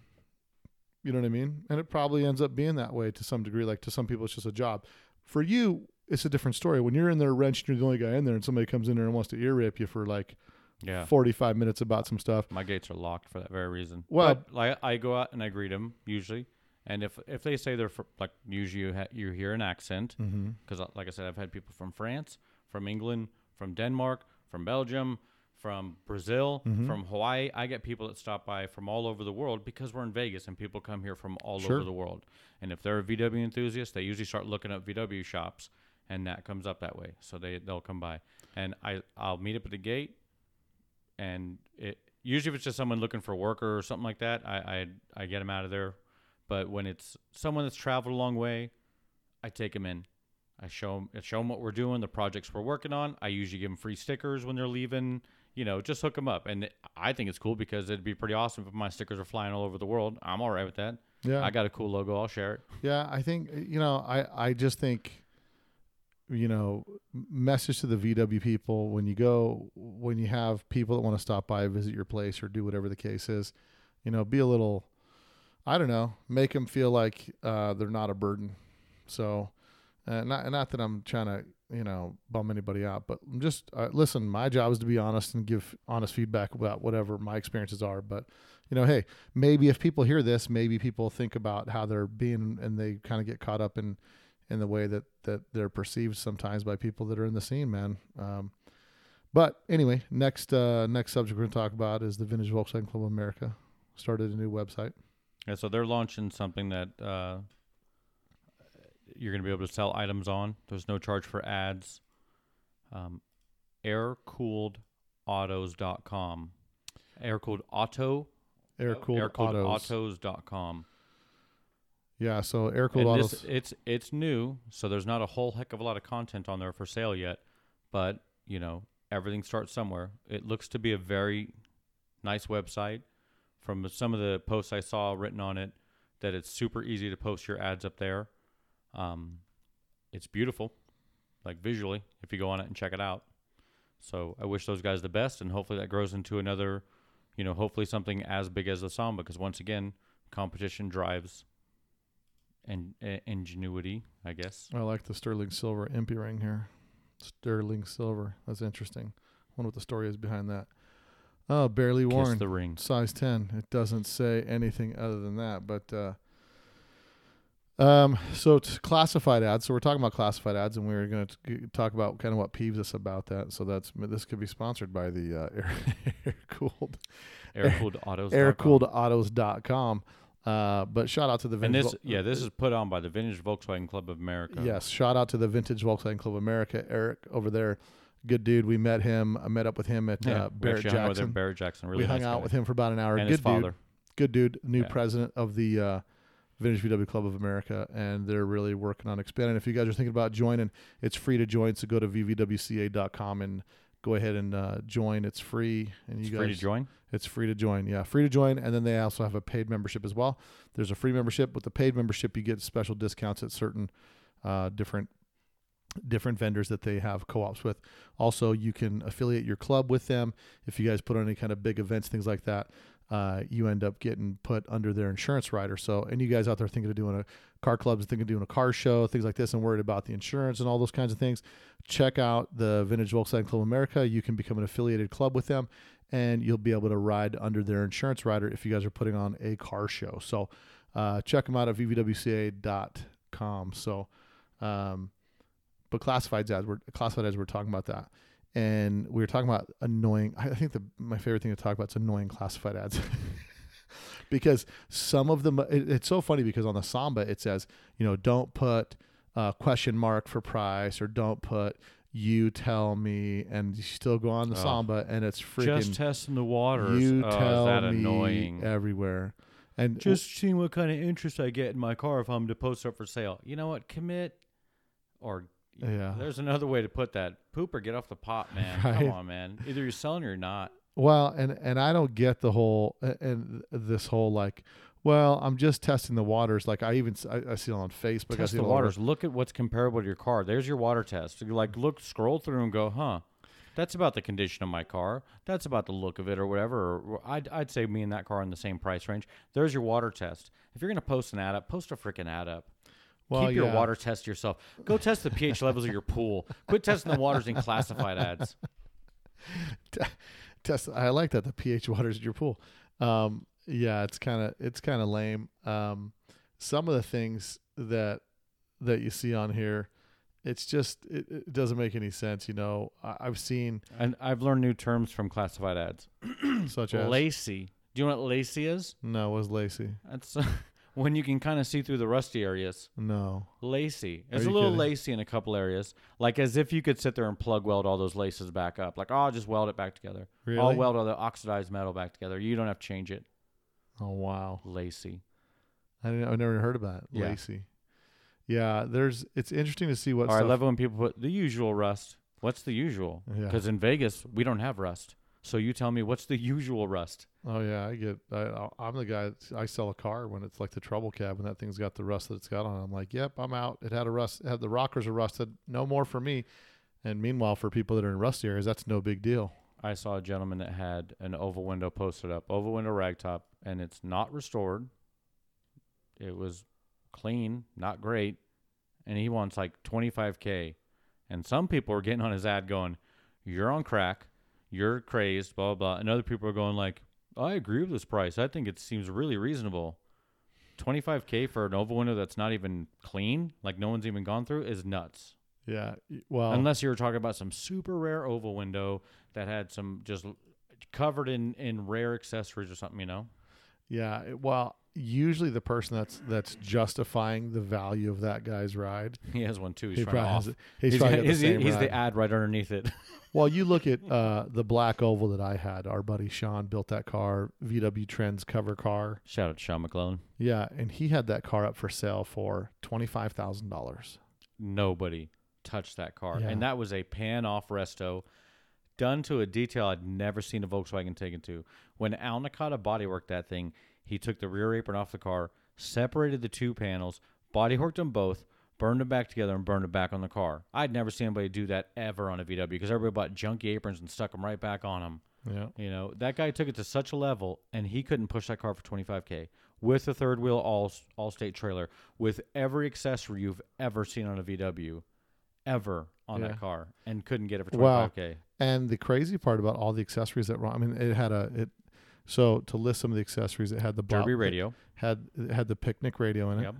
You know what I mean? And it probably ends up being that way to some degree. Like to some people, it's just a job. For you, it's a different story. When you're in there wrench, you're the only guy in there, and somebody comes in there and wants to ear rip you for like Yeah. 45 minutes about some stuff. My gates are locked for that very reason. Well- but like I go out and I greet them usually, and if if they say they're fr- like usually you, ha- you hear an accent Mm-hmm. because like I said I've had people from France, from England, from Denmark, from Belgium, from Brazil, Mhm. from Hawaii. I get people that stop by from all over the world because we're in Vegas and people come here from all Sure. over the world. And if they're a VW enthusiast, they usually start looking up VW shops, and that comes up that way. So they they'll come by, and I I'll meet up at the gate, and it usually if it's just someone looking for work or something like that, I I, I get them out of there. But when it's someone that's traveled a long way, I take them in. I show them, I show 'em what we're doing, the projects we're working on. I usually give them free stickers when they're leaving. You know, just hook them up, and I think it's cool because it'd be pretty awesome if my stickers are flying all over the world. I'm all right with that. Yeah. I got a cool logo. I'll share it. Yeah, I think you know, I I just think you know, message to the VW people when you go, when you have people that want to stop by, visit your place, or do whatever the case is, you know, be a little, I don't know, make them feel like uh, they're not a burden. So, uh, not not that I'm trying to, you know, bum anybody out, but I'm just uh, listen. My job is to be honest and give honest feedback about whatever my experiences are. But you know, hey, maybe if people hear this, maybe people think about how they're being, and they kind of get caught up in in the way that that they're perceived sometimes by people that are in the scene, man. Um, but anyway, next uh, next subject we're going to talk about is the Vintage Volkswagen Club of America. Started a new website. Yeah, so they're launching something that uh, you're going to be able to sell items on. There's no charge for ads. Um, aircooledautos.com. Aircooled auto. Air cooled autos. aircooledautos.com. Yeah, so air cooled And autos. this, it's it's new, so there's not a whole heck of a lot of content on there for sale yet. But you know, everything starts somewhere. It looks to be a very nice website. From some of the posts I saw written on it, that it's super easy to post your ads up there. Um, it's beautiful, like visually, if you go on it and check it out. So I wish those guys the best, and hopefully that grows into another, you know, hopefully something as big as the Samba. Because once again, competition drives and uh, ingenuity, I guess. I like the sterling silver EMPI ring here. Sterling silver. That's interesting. Wonder what the story is behind that. Oh, barely Kiss worn. the ring. size 10 it doesn't say anything other than that but uh um so it's classified ads so we're talking about classified ads and we are going to talk about kind of what peeves us about that so that's this could be sponsored by the uh, air, air cooled Air cooled autos. air cooled autos.com uh but shout out to the And vintage this, Vol- yeah, this is put on by the Vintage Volkswagen Club of America. Yes, shout out to the Vintage Volkswagen Club of America, Eric over there. Good dude. We met him. I met up with him at yeah. uh, Barrett actually hung out with Jackson. Barrett Jackson. Really we hung out guy. with him for about an hour. and Good his father. dude. Good dude. New Yeah. president of the uh, Vintage VW Club of America, and they're really working on expanding. If you guys are thinking about joining, it's free to join. So go to vvwca.com and go ahead and uh, join. It's free, and you It's guys free to join. it's free to join. Yeah, free to join. And then they also have a paid membership as well. There's a free membership. With the paid membership, you get special discounts at certain uh, different different vendors that they have co-ops with. Also, you can affiliate your club with them. If you guys put on any kind of big events, things like that, uh, you end up getting put under their insurance rider. So, and you guys out there thinking of doing a car clubs, thinking of doing a car show, things like this, and worried about the insurance and all those kinds of things, check out the Vintage Volkswagen Club of America. You can become an affiliated club with them, and you'll be able to ride under their insurance rider if you guys are putting on a car show. So, uh, check them out at vvwca.com. So, um, but classified ads, we're classified ads. We're talking about that, and we were talking about annoying. I think the my favorite thing to talk about is annoying classified ads. because some of them it, it's so funny because on the samba it says you know don't put uh, question mark for price or don't put you tell me and you still go on the Oh. samba and it's freaking Just testing the waters. you oh, tell that me annoying? everywhere and Just seeing what kind of interest I get in my car if I'm to post up for sale. You know what? Commit or Yeah. There's another way to put that. Poop or get off the pot, man. Right. Come on, man. Either you're selling or you're not. Well, and and I don't get the whole and this whole like, well, I'm just testing the waters. Like I even I, I see it on Facebook. I Test see the waters. Look at what's comparable to your car. There's your water test. Like look, scroll through and go, huh? That's about the condition of my car. That's about the look of it or whatever. Or I'd, I'd say me and that car in the same price range. There's your water test. If you're gonna post an ad up, post a freaking ad up. Well, Keep your yeah. water test yourself. Go test the pH levels of your pool. Quit testing the waters in classified ads. test. I like that the pH waters in your pool. Um, yeah, it's kind of it's kind of lame. Um, some of the things that that you see on here, it's just it, it doesn't make any sense. You know, I, I've seen And I've learned new terms from classified ads. such as Lacy. Do you know what lacy is? no, it was Lacey. That's when you can kind of see through the rusty areas. No, Lacy. It's a little kidding? lacy in a couple areas, like as if you could sit there and plug weld all those laces back up. Like, oh, I'll just weld it back together. I'll Really? weld all the oxidized metal back together. You don't have to change it. oh wow. Lacy. I didn't, I've never heard about that. Yeah. Lacey. Yeah, there's. It's interesting to see what. Or I stuff, love it when people put the usual rust. What's the usual? Yeah. Because in Vegas we don't have rust. So you tell me what's the usual rust? Oh yeah, I get. I, I'm the guy. I sell a car when it's like the double cab, and that thing's got the rust that it's got on. I'm like, yep, I'm out. It had a rust. Had the rockers are rusted. No more for me. And meanwhile, for people that are in rusty areas, that's no big deal. I saw a gentleman that had an oval window posted up, oval window ragtop, and it's not restored. It was clean, not great, and he wants like 25k. And some people are getting on his ad going, "You're on crack, you're crazed, blah blah." blah. And other people are going like, "I agree with this price. I think it seems really reasonable." 25k for an oval window that's not even clean, like no one's even gone through, is nuts. Yeah. Well, Unless you were talking about some super rare oval window that had some just covered in in rare accessories or something, you know. yeah. Well, usually the person that's that's justifying the value of that guy's ride, He has one too. He's he trying to probably off. has. He's, He's, got the he's, he's the ad right underneath it. Well, you look at uh, the black oval that I had. Our buddy Sean built that car, VW Trends cover car. Shout out to Sean McClellan. Yeah, and he had that car up for sale for twenty five thousand dollars. Nobody touched that car, Yeah. and that was a pan off resto, done to a detail I'd never seen a Volkswagen taken to. When Al Nakata bodyworked that thing, he took the rear apron off the car, separated the two panels, bodyworked them both, burned them back together, and burned it back on the car. I'd never seen anybody do that ever on a VW because everybody bought junky aprons and stuck them right back on them. Yeah, You know, that guy took it to such a level, and he couldn't push that car for 25k with a third wheel all all state trailer, with every accessory you've ever seen on a VW, ever on Yeah. that car, and couldn't get it for 25k. and the crazy part about all the accessories that were, I mean, it had a it. So to list some of the accessories, it had the Derby radio, had had the picnic radio in it. yep.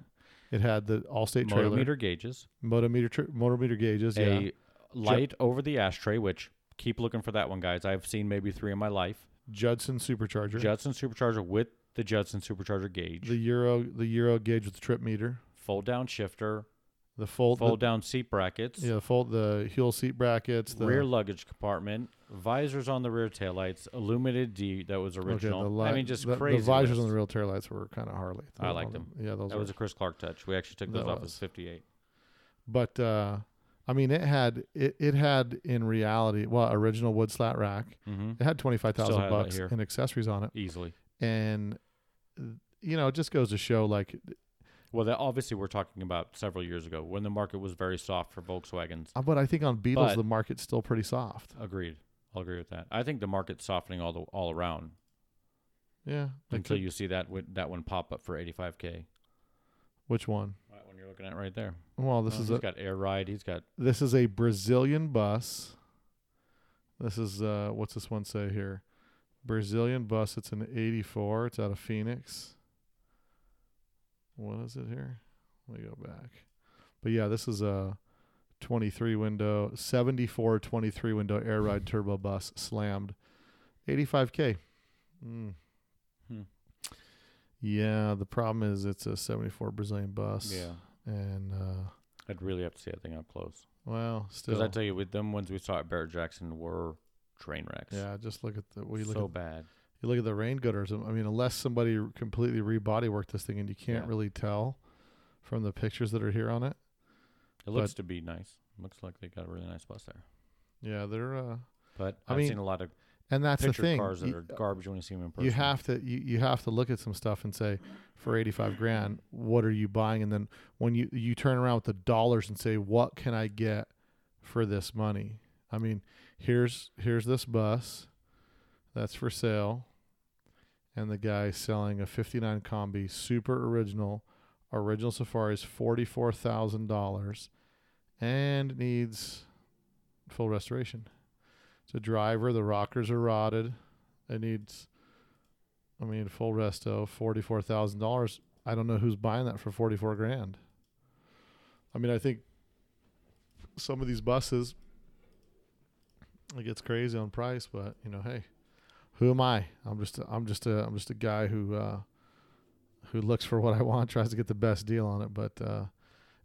It had the Allstate trailer, Motometer gauges, motometer, tr- motometer gauges. Yeah, a light over the ashtray, which keep looking for that one, guys. I've seen maybe three in my life. Judson supercharger, Judson supercharger with the Judson supercharger gauge, the Euro, the Euro gauge with the trip meter, fold down shifter, the fold, fold down seat brackets. the, yeah, fold the heel seat brackets, the rear luggage compartment, visors on the rear taillights, illuminated D that was okay, original. the li- I mean, just the, crazy. The visors list. on the rear taillights were kind of Harley. I liked all them. Yeah, those That were. was a Chris Clark touch. We actually took those off as 58. but uh, I mean, it had it, it had in reality, well, original wood slat rack. Mm-hmm. It had twenty five thousand bucks in accessories on it, Easily. and you know, it just goes to show like Well, that obviously we're talking about several years ago when the market was very soft for Volkswagens. Uh, But I think on Beetles, But- the market's still pretty soft. Agreed. I'll agree with that. I think the market's softening all the, all around Yeah. until could- you see that wi- that one pop up for 85k. Which one? That one you're looking at right there. Well, this Oh, is he's a got air ride. He's got this is a Brazilian bus. This is uh, what's this one say here? Brazilian bus. It's an '84. It's out of Phoenix. What is it here? Let me go back. But yeah, this is a 23 window, 74 23 window air ride turbo bus slammed, 85k. Mm. Hmm. Yeah, the problem is it's a 74 Brazilian bus. yeah. and uh, I'd really have to see that thing up close. well, still, Because I tell you, with them ones we saw at Barrett Jackson were train wrecks. yeah. Just look at the we look so at bad. You look at the rain gutters. I mean, unless somebody completely rebody worked this thing, and you can't Yeah. really tell from the pictures that are here on it. It looks to be nice. Looks like they got a really nice bus there. Yeah, they're uh, But I I've mean, seen a lot of and that's the thing. cars that You- are garbage when you see them in person. you have to you, you have to look at some stuff and say for 85 grand what are you buying and then when you you turn around with the dollars and say what can i get for this money i mean here's here's this bus that's for sale and the guy selling a 59 Kombi super original original safari is $44000 and needs full restoration it's a driver the rockers are rotted it needs I mean, full resto, forty four thousand dollars. I don't know who's buying that for forty four grand. I mean, I think some of these buses it gets crazy on price, but you know, hey, who am I? I'm just a, I'm just a I'm just a guy who uh who looks for what I want, tries to get the best deal on it, but uh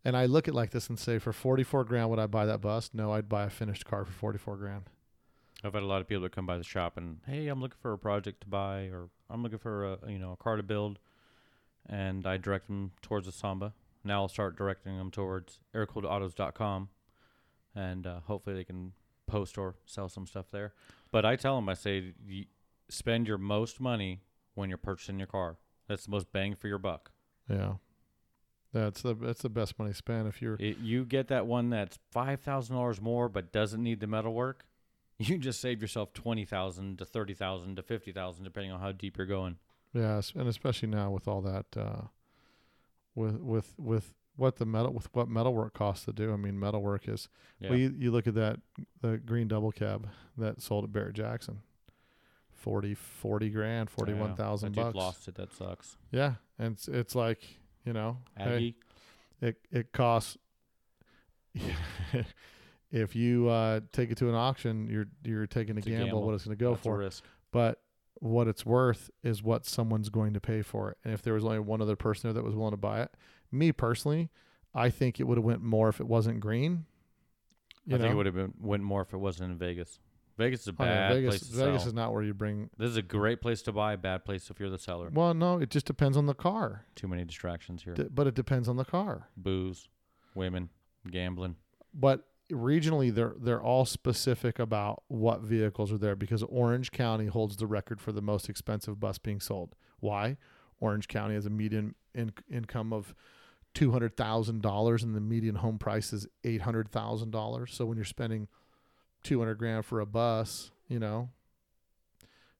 and I look at like this and say for 44 grand would I buy that bus? No, I'd buy a finished car for 44 grand. I've had a lot of people that come by the shop and hey, I'm looking for a project to buy, or I'm looking for a you know a car to build, and I direct them towards the Samba. Now I'll start directing them towards aircooledautos.com, and uh, hopefully they can post or sell some stuff there. But I tell them, I say, spend your most money when you're purchasing your car. That's the most bang for your buck. Yeah. That's the that's the best money spent if you're It, you get that one that's five thousand dollars more, but doesn't need the metal work. You just save yourself twenty thousand to thirty thousand to fifty thousand, depending on how deep you're going. yeah, and especially now with all that uh with with with what the metal with what metalwork costs to do. I mean, metalwork is Yeah. well you, you look at that the green double cab that sold at Barrett Jackson. 40 40 grand, 41,000 that bucks. Lost it. That sucks. Yeah, and it's, it's like, you know, hey, it it costs if you uh, take it to an auction, you're you're taking a It's a gamble, gamble. what it's going to go That's for. risk. But what it's worth is what someone's going to pay for it. And if there was only one other person there that was willing to buy it, me personally, I think it would have went more if it wasn't green. You I know, think it would have been went more if it wasn't in Vegas. Vegas is a Oh, yeah, bad Vegas, place to Vegas sell. is not where you bring. this is a great place to buy. Bad place if you're the seller. Well, no, it just depends on the car. Too many distractions here. D- but it depends on the car. Booze, women, gambling. but regionally they're they're all specific about what vehicles are there because Orange County holds the record for the most expensive bus being sold. Why? Orange County has a median in, income of two hundred thousand dollars, and the median home price is eight hundred thousand dollars. So when you're spending two hundred grand for a bus, you know,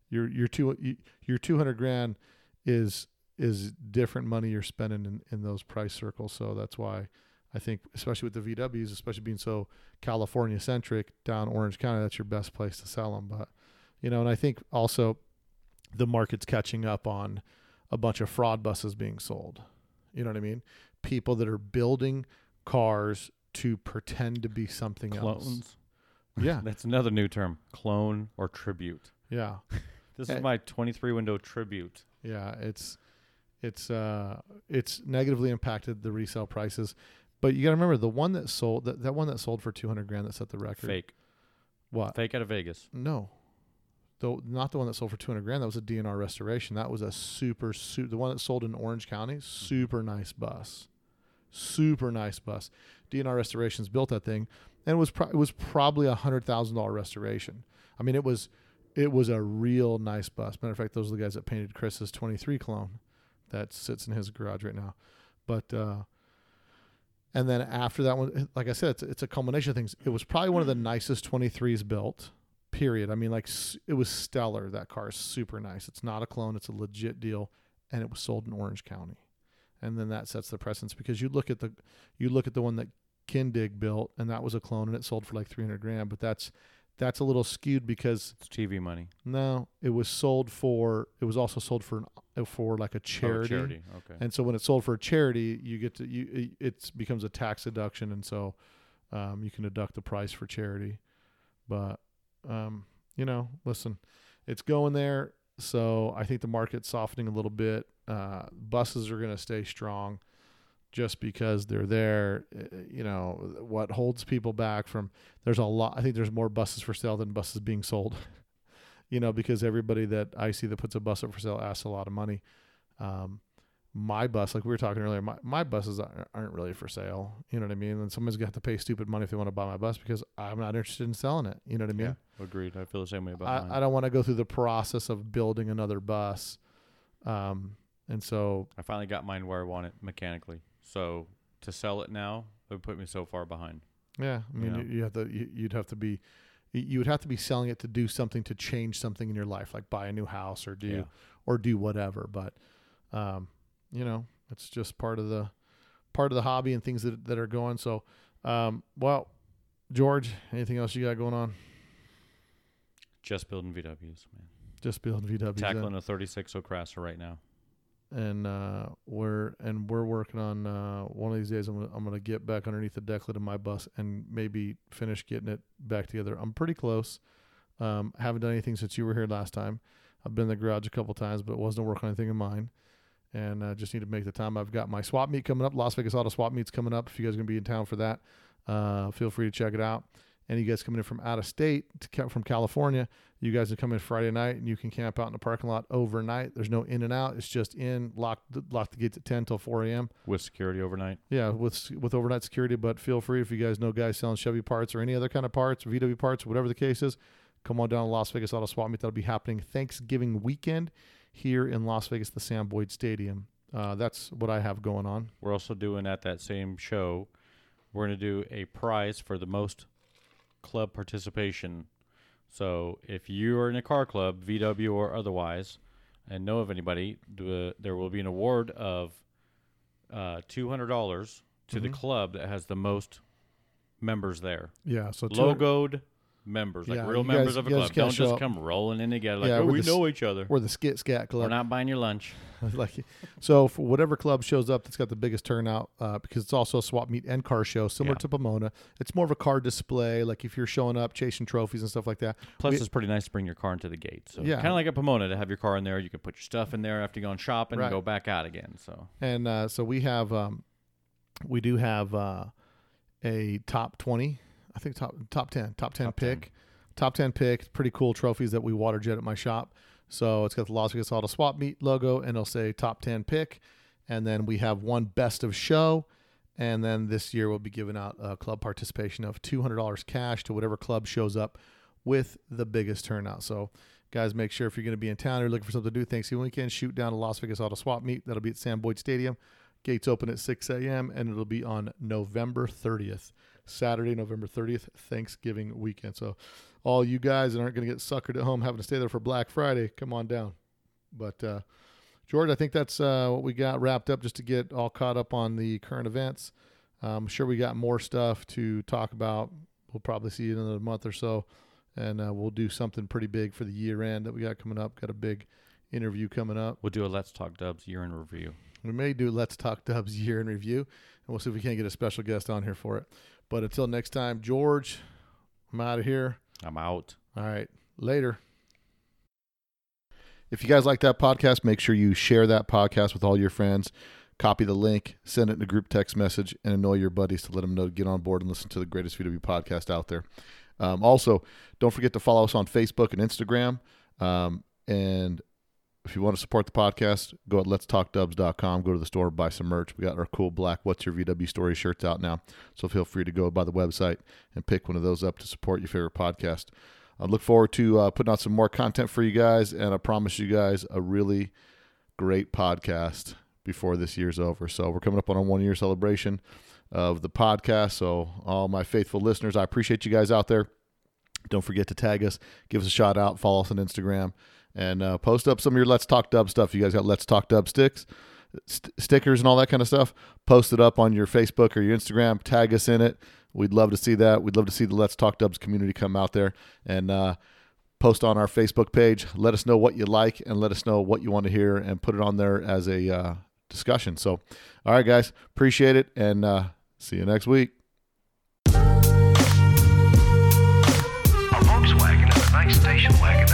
your your two your two hundred grand is is different money you're spending in, in those price circles. So that's why I think, especially with the VWs, especially being so California centric down Orange County, that's your best place to sell them. But you know, and I think also the market's catching up on a bunch of fraud buses being sold. You know what I mean? People that are building cars to pretend to be something else. Yeah, That's another new term. Clone or tribute. yeah, This is my 23 window tribute. yeah. It's it's uh it's negatively impacted the resale prices. But you got to remember the one that sold that, that one that sold for two hundred grand that set the record. Fake. What? Fake out of Vegas. No. The, not the one that sold for 200 grand. That was a DNR restoration. That was a super, su- the one that sold in Orange County. Super nice bus. Super nice bus. DNR restorations built that thing and it was, pro- it was probably a hundred thousand dollar restoration. I mean, it was, it was a real nice bus. Matter of fact, those are the guys that painted Chris's 23 clone that sits in his garage right now. But, uh, and then after that one, like I said, it's, it's a culmination of things. It was probably one of the nicest 23s built period. I mean, like it was stellar. That car is super nice. It's not a clone. It's a legit deal, and it was sold in Orange County, and then that sets the precedence because you look at the you look at the one that Kindig built, and that was a clone, and it sold for like three hundred grand. But that's that's a little skewed because It's TV money. no, it was sold for it was also sold for an, for like a charity. Oh, charity. charity. Okay. And so when it's sold for a charity, you get to you it becomes a tax deduction, and so um, you can deduct the price for charity. But um, you know, listen, it's going there. So I think the market's softening a little bit. Uh, buses are going to stay strong, just because they're there. Uh, You know, what holds people back from there's a lot. I think there's more buses for sale than buses being sold. you know, because everybody that I see that puts a bus up for sale asks a lot of money. Um, my bus, like we were talking earlier, my, my buses aren't, aren't really for sale. You know what I mean? And someone's got to pay stupid money if they want to buy my bus because I'm not interested in selling it. You know what I mean? yeah. Agreed. I feel the same way about mine. I, I don't want to go through the process of building another bus. Um, and so, I finally got mine where I want it mechanically. So to sell it now, it would put me so far behind. yeah, I mean, you, you have to, you, you'd have to be, you- would have to be selling it to do something to change something in your life, like buy a new house or do, Yeah. or do whatever. But, um, you know, it's just part of the, part of the hobby and things that, that are going. So, um, well, George, anything else you got going on? Just building VWs, man. Just building VWs. in. Tackling a 36 O'Crasser right now. And uh, we're and we're working on uh, one of these days. I'm gonna, I'm gonna get back underneath the deck lid of my bus and maybe finish getting it back together. I'm pretty close. Um, haven't done anything since you were here last time. I've been in the garage a couple times, but it wasn't working anything in mine. And uh, just need to make the time. I've got my swap meet coming up. Las Vegas Auto Swap Meet's coming up. If you guys are gonna be in town for that, uh, feel free to check it out. And you guys coming in from out of state to, from California, you guys can come in Friday night and you can camp out in the parking lot overnight. There's no in and out. It's just in, lock the, lock the gates at 10 till 4 a.m. With security overnight. Yeah, with with overnight security. But feel free if you guys know guys selling Chevy parts or any other kind of parts, VW parts, whatever the case is, come on down to Las Vegas Auto Swap Meet. That'll be happening Thanksgiving weekend here in Las Vegas, the Sam Boyd Stadium. Uh, that's what I have going on. We're also doing at that same show. We're going to do a prize for the most club participation. So if you are in a car club, VW or otherwise, and know of anybody, do a, there will be an award of uh, two hundred dollars to the Mhm. club that has the most members there. Yeah, so Logoed members, like Yeah, real members guys- of a club. Don't just up. come rolling in together like, Yeah, oh, we're the know each other. We're the Skit Scat Club. We're not buying your lunch. like so for whatever club shows up that's got the biggest turnout uh, because it's also a swap meet and car show similar Yeah. to pomona it's more of a car display like if you're showing up chasing trophies and stuff like that Plus, We- it's pretty nice to bring your car into the gate. So Yeah. kind of like a Pomona to have your car in there. You can put your stuff in there after you go shopping Right. and go back out again. So and uh, so we have um, we do have uh, a top 20 i think top top 10 top 10 Top 10. pick top 10 pick pretty cool trophies that we water jet at my shop. So it's got the las vegas auto swap meet logo and it'll say top 10 pick. And then we have one best of show. And then this year we'll be giving out a club participation of $200 cash to whatever club shows up with the biggest turnout. So guys make sure if you're going to be in town or looking for something to do thanksgiving weekend shoot down to las vegas auto swap meet. That'll be at sam boyd stadium. Gates open at 6 a.m and it'll be on november 30th saturday november 30th thanksgiving weekend so all you guys that aren't going to get suckered at home having to stay there for black friday come on down but uh George, I think that's uh, what we got wrapped up just to get all caught up on the current events. I'm sure we got more stuff to talk about. We'll probably see you in another month or so, and uh, we'll do something pretty big for the year end that we got coming up. Got a big interview coming up. we'll do a Let's Talk Dubs year in review. We may do Let's Talk Dubs year in review, and we'll see if we can't get a special guest on here for it. But until next time, George, I'm out of here. I'm out. All right. Later. If you guys like that podcast, make sure you share that podcast with all your friends. Copy the link, send it in a group text message, and annoy your buddies to let them know to get on board and listen to the greatest VW podcast out there. Um, also, don't forget to follow us on Facebook and Instagram. Um, and if you want to support the podcast, go at letstalkdubs.com. Go to the store, buy some merch. We got our cool black What's Your VW Story shirts out now. So feel free to go by the website and pick one of those up to support your favorite podcast. I look forward to uh, putting out some more content for you guys, and I promise you guys a really great podcast before this year's over. So we're coming up on a one year celebration of the podcast. So all my faithful listeners, I appreciate you guys out there. Don't forget to tag us, give us a shout out, follow us on Instagram, and uh, post up some of your Let's Talk Dub stuff. You guys got Let's Talk Dub sticks, st- stickers, and all that kind of stuff. Post it up on your Facebook or your Instagram. Tag us in it. We'd love to see that. We'd love to see the Let's Talk Dubs community come out there and uh, post on our Facebook page. Let us know what you like and let us know what you want to hear and put it on there as a uh, discussion. So, all right, guys, appreciate it and uh, see you next week. A Volkswagen a nice station wagon.